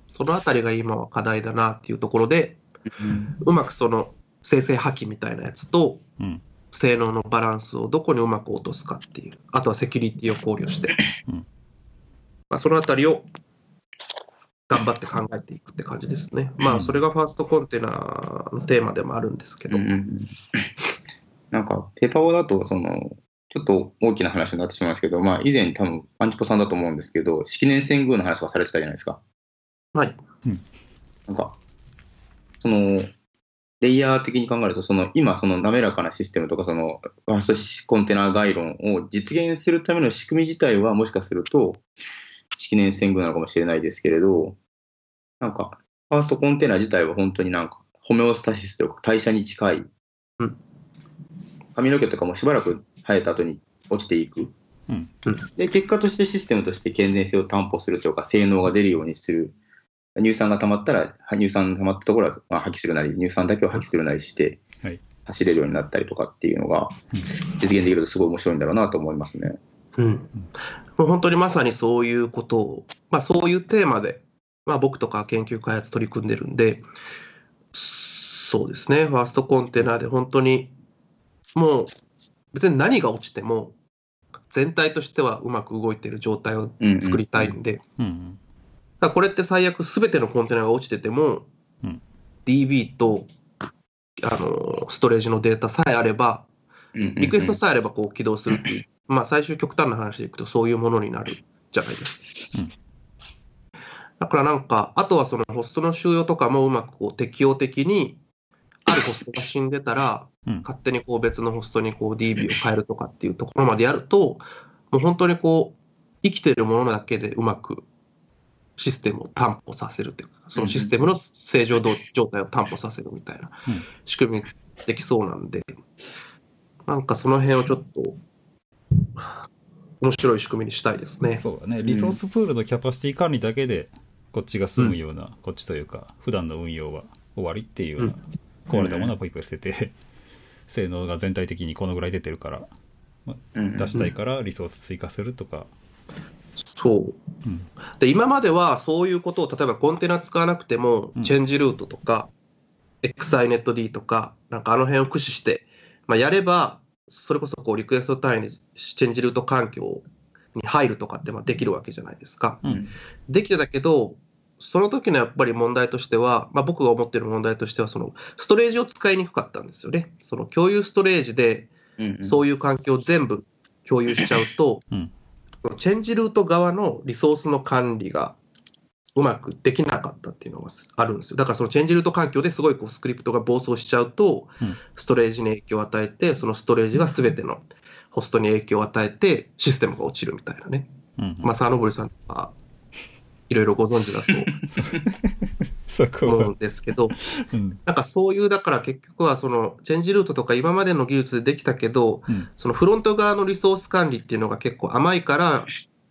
そのあたりが今は課題だなっていうところでうん。うまくその生成破棄みたいなやつとうん。性能のバランスをどこにうまく落とすかっていうあとはセキュリティを考慮して、うん。まあ、そのあたりを頑張って考えていくって感じですね。まあそれがファーストコンテナのテーマでもあるんですけど、うんうんうんなんか、ペパオだと、その、ちょっと大きな話になってしまいますけど、まあ、以前多分、アンチポさんだと思うんですけど、式年遷宮の話はされてたじゃないですか。はい。なんか、その、レイヤー的に考えると、その、今、その滑らかなシステムとか、その、ファーストコンテナ概論を実現するための仕組み自体は、もしかすると、式年遷宮なのかもしれないですけれど、なんか、ファーストコンテナ自体は本当になんか、ホメオスタシスというか、代謝に近い、うん髪の毛とかもしばらく生えた後に落ちていく。うんで、結果としてシステムとして健全性を担保するというか、性能が出るようにする。乳酸が溜まったら、乳酸が溜まったところは、まあ、破棄するなり、乳酸だけを破棄するなりしてはい、走れるようになったりとかっていうのが、実現できるとすごい面白いんだろうなと思いますね。うん、もう本当にまさにそういうことを、まあ、そういうテーマで、まあ、僕とか研究開発取り組んでるんで、そうですね、ファーストコンテナで本当に、もう別に何が落ちても、全体としてはうまく動いてる状態を作りたいんで、これって最悪すべてのコンテナが落ちてても、うん。DB とあのストレージのデータさえあれば、リクエストさえあればこう起動するっていう、まあ最終極端な話でいくとそういうものになるじゃないですか。うん。だからなんか、あとはそのホストの収容とかもうまくこう適用的に、あるホストが死んでたら、うん。勝手にこう別のホストにこう DB を変えるとかっていうところまでやると、もう本当にこう、生きてるものだけでうまくシステムを担保させるというか、そのシステムの正常状態を担保させるみたいなうん。仕組みできそうなんで、なんかその辺をちょっと面白い仕組みにしたいですね。そうだね。リソースプールのキャパシティ管理だけでこっちが済むような、こっちというか普段の運用は終わりっていうような、壊れたものはポイポイ捨てて、性能が全体的にこのぐらい出てるからうん出したいからリソース追加するとか、そう。うん。で今まではそういうことを例えばコンテナ使わなくても、うん。チェンジルートとか XINetD とかなんかあの辺を駆使して、まあ、やればそれこそこうリクエスト単位でチェンジルート環境に入るとかってまあできるわけじゃないですか。うんできてたけどその時のやっぱり問題としては、まあ、僕が思ってる問題としてはそのストレージを使いにくかったんですよね。その共有ストレージでうんうんそういう環境を全部共有しちゃうと、うんチェンジルート側のリソースの管理がうまくできなかったっていうのがあるんですよ。だからそのチェンジルート環境ですごいこうスクリプトが暴走しちゃうとうん、ストレージに影響を与えて、そのストレージが全てのホストに影響を与えて、システムが落ちるみたいなね。うんまあ、沢登さんとか、いろいろご存知だと 思うんですけど、うん。なんかそういう、だから結局はそのチェンジルートとか今までの技術でできたけど、うん。そのフロント側のリソース管理っていうのが結構甘いから、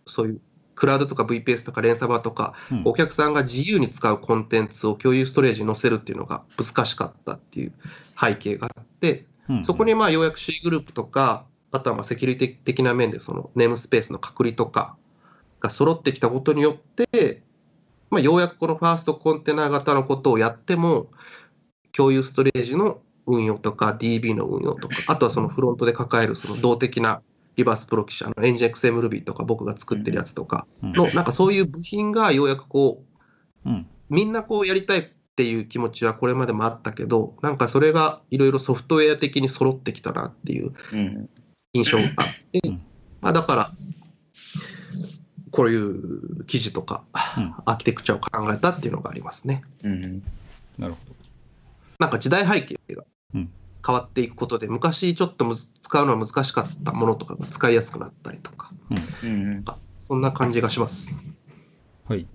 そういうクラウドとか VPS とかレンサバーとか、うん。お客さんが自由に使うコンテンツを共有ストレージに載せるっていうのが難しかったっていう背景があって、うん。そこにまあようやく C グループとか、あとはまあセキュリティ的な面でそのネームスペースの隔離とかが揃ってきたことによって、まあ、ようやくこのファーストコンテナ型のことをやっても、共有ストレージの運用とか DB の運用とか、あとはそのフロントで抱えるその動的なリバースプロキシャの NGXMRuby とか僕が作ってるやつとかうんの、なんかそういう部品がようやくこう、うん。みんなこうやりたいっていう気持ちはこれまでもあったけど、なんかそれがいろいろソフトウェア的に揃ってきたなっていううん。印象があってうん、まあだから、こういう記事とか、うんアーキテクチャを考えたっていうのがありますね。うん。なるほなんか時代背景がうん変わっていくことで、昔ちょっとむず使うのは難しかったものとかが使いやすくなったりとか、ど。うん。うん。そんな感じがします。はい。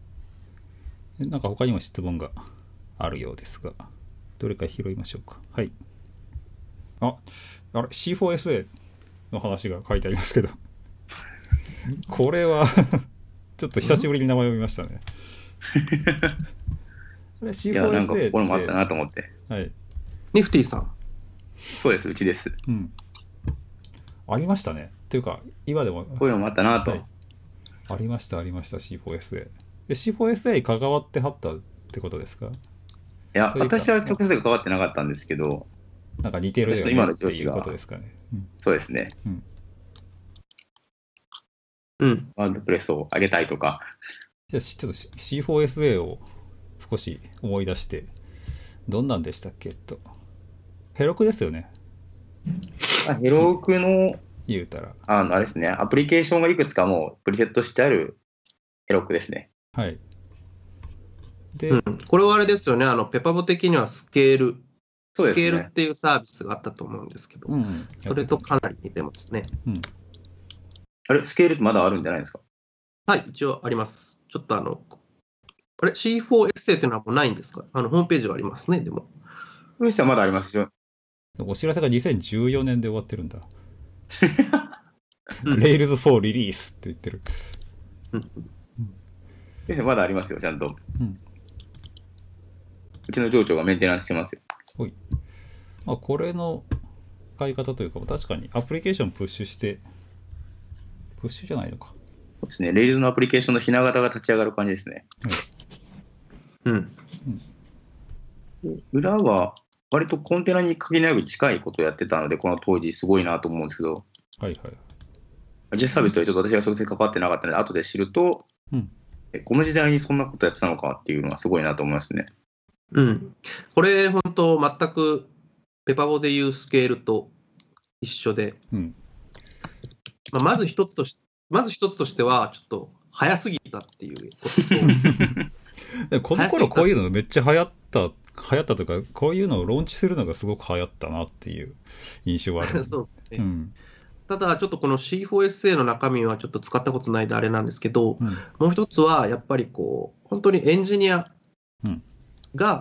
えなんか他にも質問があるようですが、どれか拾いましょうか。はい。あ、あれ、C4SA の話が書いてありますけど、これは ちょっと久しぶりに名前を見ましたね。あれ、いや、なんか C4SA って、これもあったなと思って。はい。ニフティさん。そうです、うちです。うん。ありましたね。っていうか、今でも、こういうのもあったなと。はいありました、ありました、C4SA。で C4SA に関わってはったってことですか？いや、というか私は直接関わってなかったんですけど、なんか似てるよね今のっていう上司がことですかね。うんそうですね。うん。ワードプレスを上げたいとか。じゃあ、しちょっと C4SA を少し思い出して、どんなんでしたっけ？と。ヘロクですよね、あヘロークの、言うたら。あの、あれですね、アプリケーションがいくつかもうプリセットしてあるヘロークですね。はい。で、うん、これはあれですよね、あのペパボ的にはスケール、そうですねスケールっていうサービスがあったと思うんですけど、うんうん、それとかなり似てますね。うん。あれ、スケールってまだあるんじゃないですか？はい、一応あります。ちょっとあの、あれ、C4 エッセイっていうのはもうないんですか？あのホームページはありますね、でも。そしたらまだありますよ。お知らせが2014年で終わってるんだ。うん Rails for Release って言ってる。そしたらまだありますよ、ちゃんと。うん。うちの上長がメンテナンスしてますよ。まあ、これの使い方というか、確かにアプリケーションプッシュして、プッシュじゃないのか。そうですね、レイルズのアプリケーションのひな形が立ち上がる感じですね。うん。裏は、割とコンテナに限りなく近いことをやってたので、この当時すごいなと思うんですけど、はいはい。ジェスサービスとはちょっと私が直接関わってなかったので、後で知ると、うんえこの時代にそんなことやってたのかっていうのはすごいなと思いますね。うん。これ、本当、全くペパボでいうスケールと一緒で、うん。まあ、まず一つとし、まず一つとしては、ちょっと早すぎたっていうことと、でこの頃こういうのめっちゃ流行った、流行ったというか、こういうのをローンチするのがすごく流行ったなっていう印象はある。そうですね。うん。ただ、ちょっとこの C4SA の中身はちょっと使ったことないであれなんですけど、うん。もう一つはやっぱりこう、本当にエンジニアうんが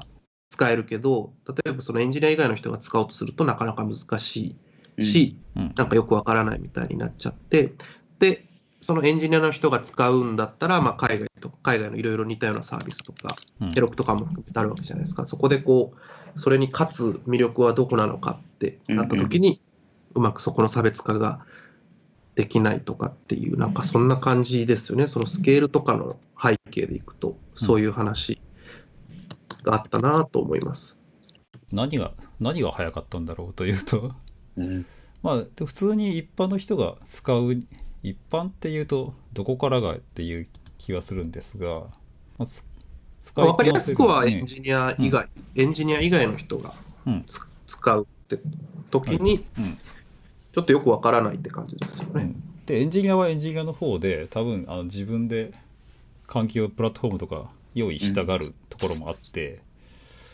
使えるけど、例えばそのエンジニア以外の人が使おうとするとなかなか難しいし、うん。なんかよくわからないみたいになっちゃって、で、そのエンジニアの人が使うんだったら、まあ、海外と海外のいろいろ似たようなサービスとか、うんヘロクとかも含めてあるわけじゃないですか。そこでこう、それに勝つ魅力はどこなのかってなった時に、うまくそこの差別化ができないとかっていう、なんかそんな感じですよね。そのスケールとかの背景でいくと、そういう話があったなと思います。何が、何が早かったんだろうというと、うんまあ、で普通に一般の人が使う、一般っていうと、どこからがっていう気はするんですが、まあ、つ使いわかりやすくはエンねジニア以外、エンジニア以外の人がうん。つ使うって時に、うん。ちょっとよくわからないって感じですよね。うんで、エンジニアはエンジニアの方で、多分あの自分で環境、プラットフォームとか用意したがるところもあって、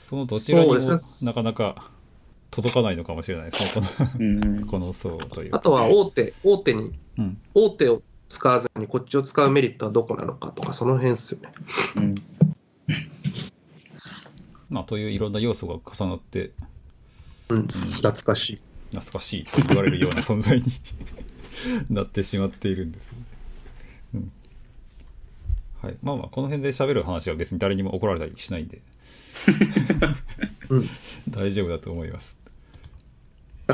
そのどちらにもなかなか届かないのかもしれないですね、こうんの この層というか。あとは大手、大手に、うん。大手を使わずにこっちを使うメリットはどこなのかとか、その辺ですよね。うんまあ、といういろんな要素が重なって、うん、懐かしい。懐かしいと言われるような存在に なってしまっているんですよね。うん。はい。まあまあ、この辺で喋る話は別に誰にも怒られたりしないんで、うん、大丈夫だと思います。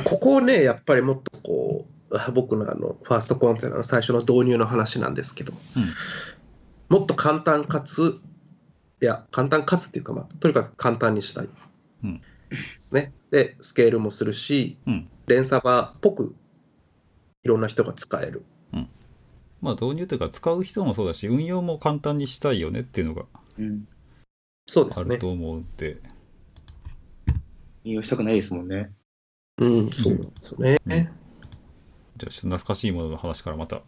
ここをね、やっぱりもっとこう、あ僕のあのファーストコンテナの最初の導入の話なんですけど、うん。もっと簡単かつ、いや、簡単かつっていうか、まあ、とにかく簡単にしたいうん。ですね。で、スケールもするし、うん。レンサバーっぽくいろんな人が使える。まあ導入というか使う人もそうだし、運用も簡単にしたいよねっていうのがうん。そうですね。あると思うんで、引用したくないですもんね。うん、そうなんですよね。うんじゃあちょっと懐かしいものの話からまた、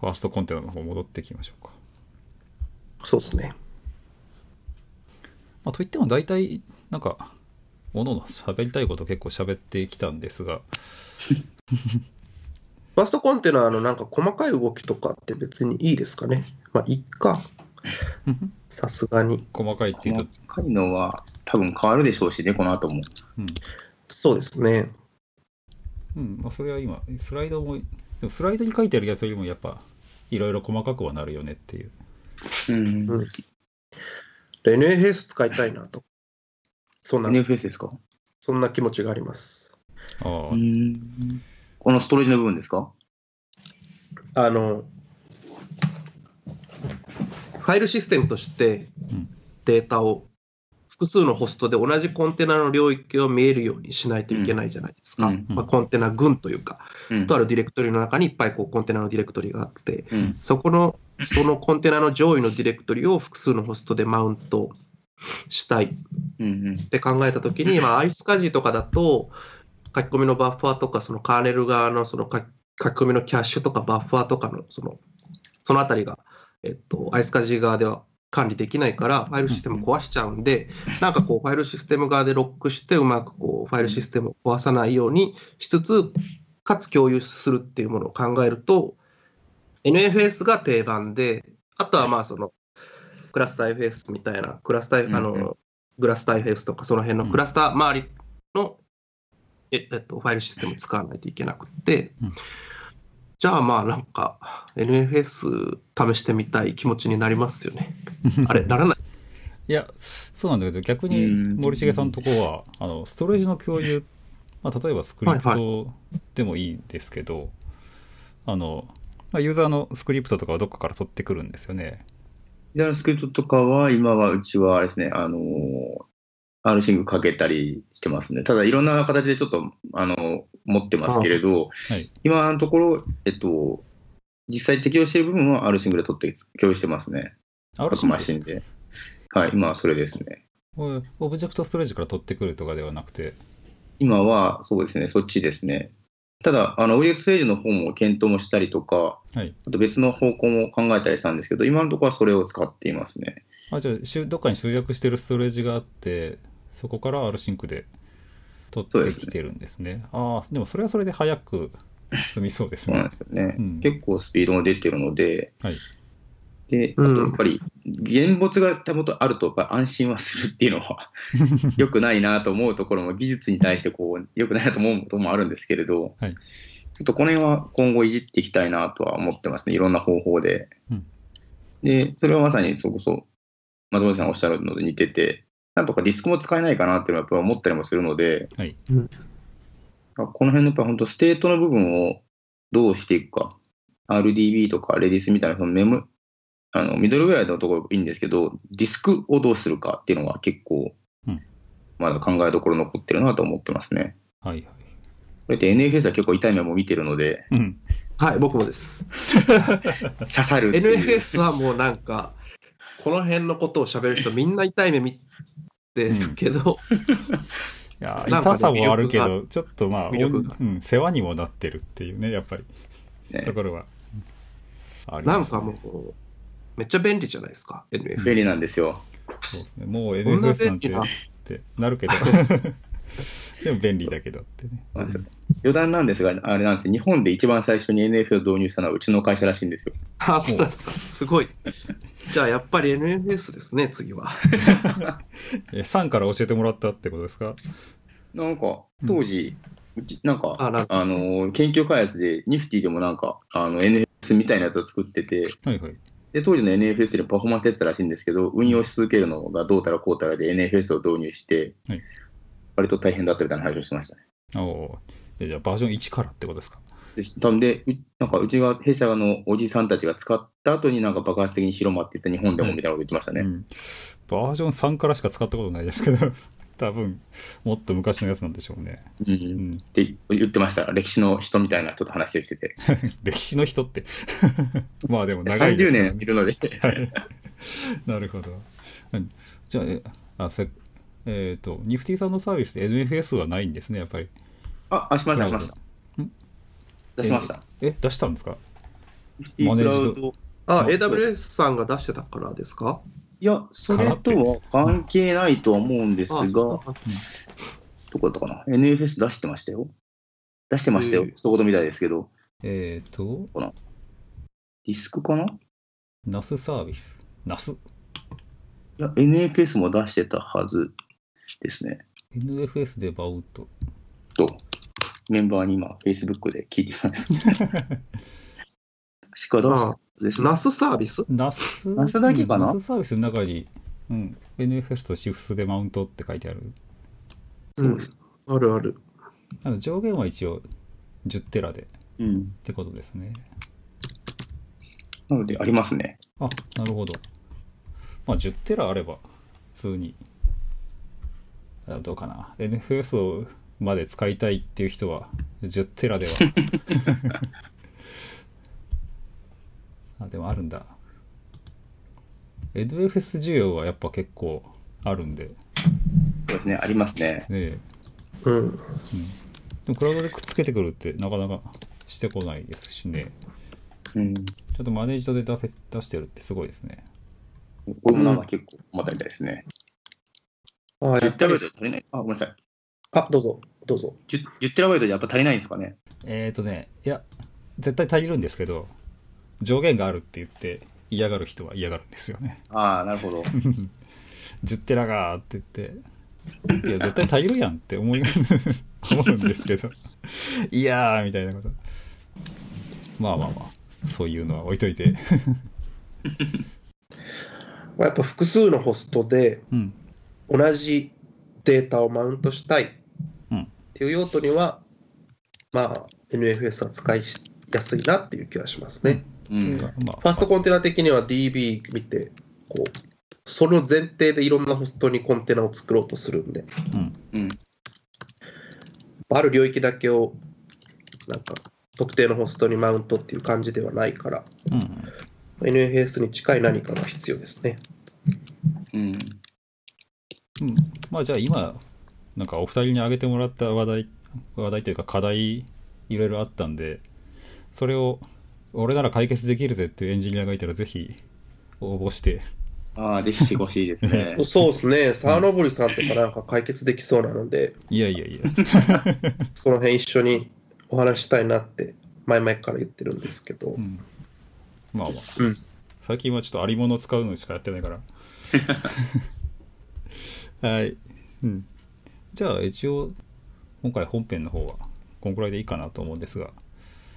ファーストコンテナの方戻っていきましょうか。そうですね。まあ、といっても大体、なんか、おのおの喋りたいこと結構喋ってきたんですが、ファーストコンテナのなんか細かい動きとかって別にいいですかね。まあ、いっか。さすがに。細かいっていうと、細かいのは多分変わるでしょうしね、この後も。うん。そうですね。うん、まあ、それは今、スライドも、でもスライドに書いてあるやつよりもやっぱ、いろいろ細かくはなるよねっていう。うん。うんで NFS 使いたいなと。そんな、NFS ですか？そんな気持ちがあります。ああ、うん。このストレージの部分ですか？あの、ファイルシステムとしてうんデータを複数のホストで同じコンテナの領域を見えるようにしないといけないじゃないですか。うんまあ、コンテナ群というか、うんとあるディレクトリの中にいっぱいこうコンテナのディレクトリがあって、うん。そこの、そのコンテナの上位のディレクトリを複数のホストでマウントしたいっうんうん。て考えたときに、まあ、アイスカジとかだと、書き込みのバッファーとか、そのカーネル側のその書き込みのキャッシュとかバッファーとかの、その、そのあたりが、えっと、アイスカジ側では管理できないから、ファイルシステム壊しちゃうんで、なんかこう、ファイルシステム側でロックして、うまくこう、ファイルシステムを壊さないようにしつつ、かつ共有するっていうものを考えると、NFS が定番で、あとはまあその、クラスター FS みたいな、クラスター、あの、グラスター FS とか、その辺のクラスター周りの、ええっと、ファイルシステムを使わないといけなくって、うんじゃあまあなんか NFS 試してみたい気持ちになりますよね。あれ、ならないいや、そうなんだけど、逆にうん森重さんのとこは、あの、ストレージの共有、まあ、例えばスクリプトでもいいんですけど、あの、まあ、ユーザーのスクリプトとかはどっかから取ってくるんですよね。ジャラスクリプトとかは、今はうちはあれですね、あのー、R シングかけたりしてますね。ただ、いろんな形でちょっと、あの、持ってますけれど、はい。今のところ、えっと、実際適用している部分は R シングで取って共有してますね。各マシンで。はい、今はそれですね。オブジェクトストレージから取ってくるとかではなくて、今は、そうですね、そっちですね。ただ、あの、オブジェクトステージの方も検討もしたりとか、はい。あと別の方向も考えたりしたんですけど、今のところはそれを使っていますね。あ、じゃあ、どっかに集約してるストレージがあって、そこから R シンクで取ってきてるんですね。ああ、でもそれはそれで早く済みそうですねそうなん。ですよね。うん結構スピードも出てるので、はい。で、あうんとやっぱり、現物が手元あると、やっぱり安心はするっていうのは、良くないなと思うところも、技術に対してこう、良くないなと思うこともあるんですけれど、はいちょっとこの辺は今後いじっていきたいなとは思ってますね。いろんな方法で。うんで、それはまさにそこそ、松本さんおっしゃるので似てて、なんとかディスクも使えないかなっていうのはやっぱり思ったりもするので、はい。この辺のやっぱ本当 state の部分をどうしていくか。RDB とか Redis みたいなそのメモ、あの、ミドルウェアのところいいんですけど、ディスクをどうするかっていうのは結構うん、まだ考えどころ残ってるなと思ってますね。はいはい。これって NFS は結構痛い目も見てるので、うん。はい、僕もです。刺さる。NFS はもうなんか、この辺のことを喋る人みんな痛い目見てるけど、いや、なんかね痛さもあるけ魅ど、ちょっとまあ、魅力がうん、世話にもなってるっていうね、やっぱり、ねところは。ありますなんかもう、めっちゃ便利じゃないですか、NFS。便利なんですよ。そうですね。もう NFS なんてってなるけど、でも便利だけどってね。余談なんですが、あれなんですよ。日本で一番最初に NFS を導入したのはうちの会社らしいんですよ。あ、そうですか。すごい。じゃあ、やっぱり NFS ですね、次は。え、3から教えてもらったってことですか？なんか、当時、うちなんか、あなんかあの、研究開発で、ニフティでもなんか、あの、NFS みたいなやつを作ってて、はいはい。で、当時の NFS でパフォーマンスやってたらしいんですけど、運用し続けるのがどうたらこうたらで NFS を導入してはい、割と大変だったみたいな話をしてましたね。おじゃあバージョン1からってことですか？でたんで、うなんかうちが弊社のおじさんたちが使った後になんか爆発的に広まっていった日本でもみたいなこと言ってましたね。うん。バージョン3からしか使ったことないですけど、多分、もっと昔のやつなんでしょうね。う。うんん。って言ってました。歴史の人みたいな人と話してて。歴史の人って。まあでも長いです30から年いるので。なるほど。うんじゃあ、え、あ、せえっ、と、ニフティさんのサービスで NFS はないんですね、やっぱり。あ、あ、しました、しました。出しました。え、出したんですか？クマネージドあ、あ AWS さんが出してたからですか？いや、それとは関係ないとは思うんですが、あどこだったかな ?NFS 出してましたよ。出してましたよ。一言みたいですけど。えっ、と、ディスクかな？い NAS サービス。NAS。や、NFS も出してたはずですね。NFS でバウト。と、メンバーに今、Facebook で聞いてます。確か出したはずですね。NAS サービス？NAS? NAS だけかな？NAS サービスの中に、うん、NFS と SIFS でマウントって書いてある。うん。あるある。あの上限は一応10テラでっうん。てことですね。なので、ありますね。あ、なるほど。まあ10テラあれば、普通に。あどうかな。NFS をまで使いたいっていう人は、10テラでは。あ、でもあるんだ。NFS 需要はやっぱ結構あるんで、ねそうですね、ありますね。え。うん。うん。でもクラウドでくっつけてくるってなかなかしてこないですしね。うん。ちょっとマネージドで出せ出してるってすごいですね。これもなんか結構思ったみたいですね。あ、や10っぱりテラバイト。足りない？あ、ごめんなさい。あ、どうぞ、どうぞ。10, 10テラバイトじゃやっぱ足りないんですかね？えーとね、いや、絶対足りるんですけど、上限があるって言って嫌がる人は嫌がるんですよね。ああ、なるほど。10テラがーって言って、いや、絶対足りるやんって思い 思うんですけど、いやーみたいなこと。まあまあまあ、そういうのは置いといて。やっぱ複数のホストでうん。同じデータをマウントしたいっうん。ていう用途には、まあ、NFS は使いやすいなっていう気はしますね。うん。まあ、ファーストコンテナ的には DB 見て、こう、その前提でいろんなホストにコンテナを作ろうとするんで、うん。うん。ある領域だけを、なんか、特定のホストにマウントっていう感じではないから、うん。NFS に近い何かが必要ですね。うん。うん、まあじゃあ今なんかお二人に挙げてもらった話題話題というか課題いろいろあったんでそれを俺なら解決できるぜっていうエンジニアがいたらぜひ応募して。ああ、ぜひしてほしいですね。そうですね、沢登さんとかなんか解決できそうなので、いやいやいや。その辺一緒にお話したいなって、前々から言ってるんですけど。う、ん。まあまあ。うん、最近はちょっとありもの使うのしかやってないから はい、うん、じゃあ一応今回本編の方はこんくらいでいいかなと思うんですが、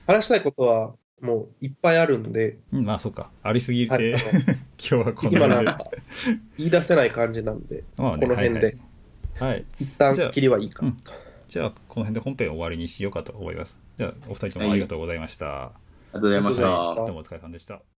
話したいことはもういっぱいあるんで、うん、まあそっか。ありすぎて、はい、あ 今日はこのの辺で。今なんか言い出せない感じなんで、まあねこの辺で、はい、はい。はい。一じゃあ旦切りはいいか。じゃあ、この辺で本編終わりにしようかと思います。じゃあ、お二人ともありがとうございました。ありがとうございました。ありがとうござい。ましたどうもお疲れ様でした。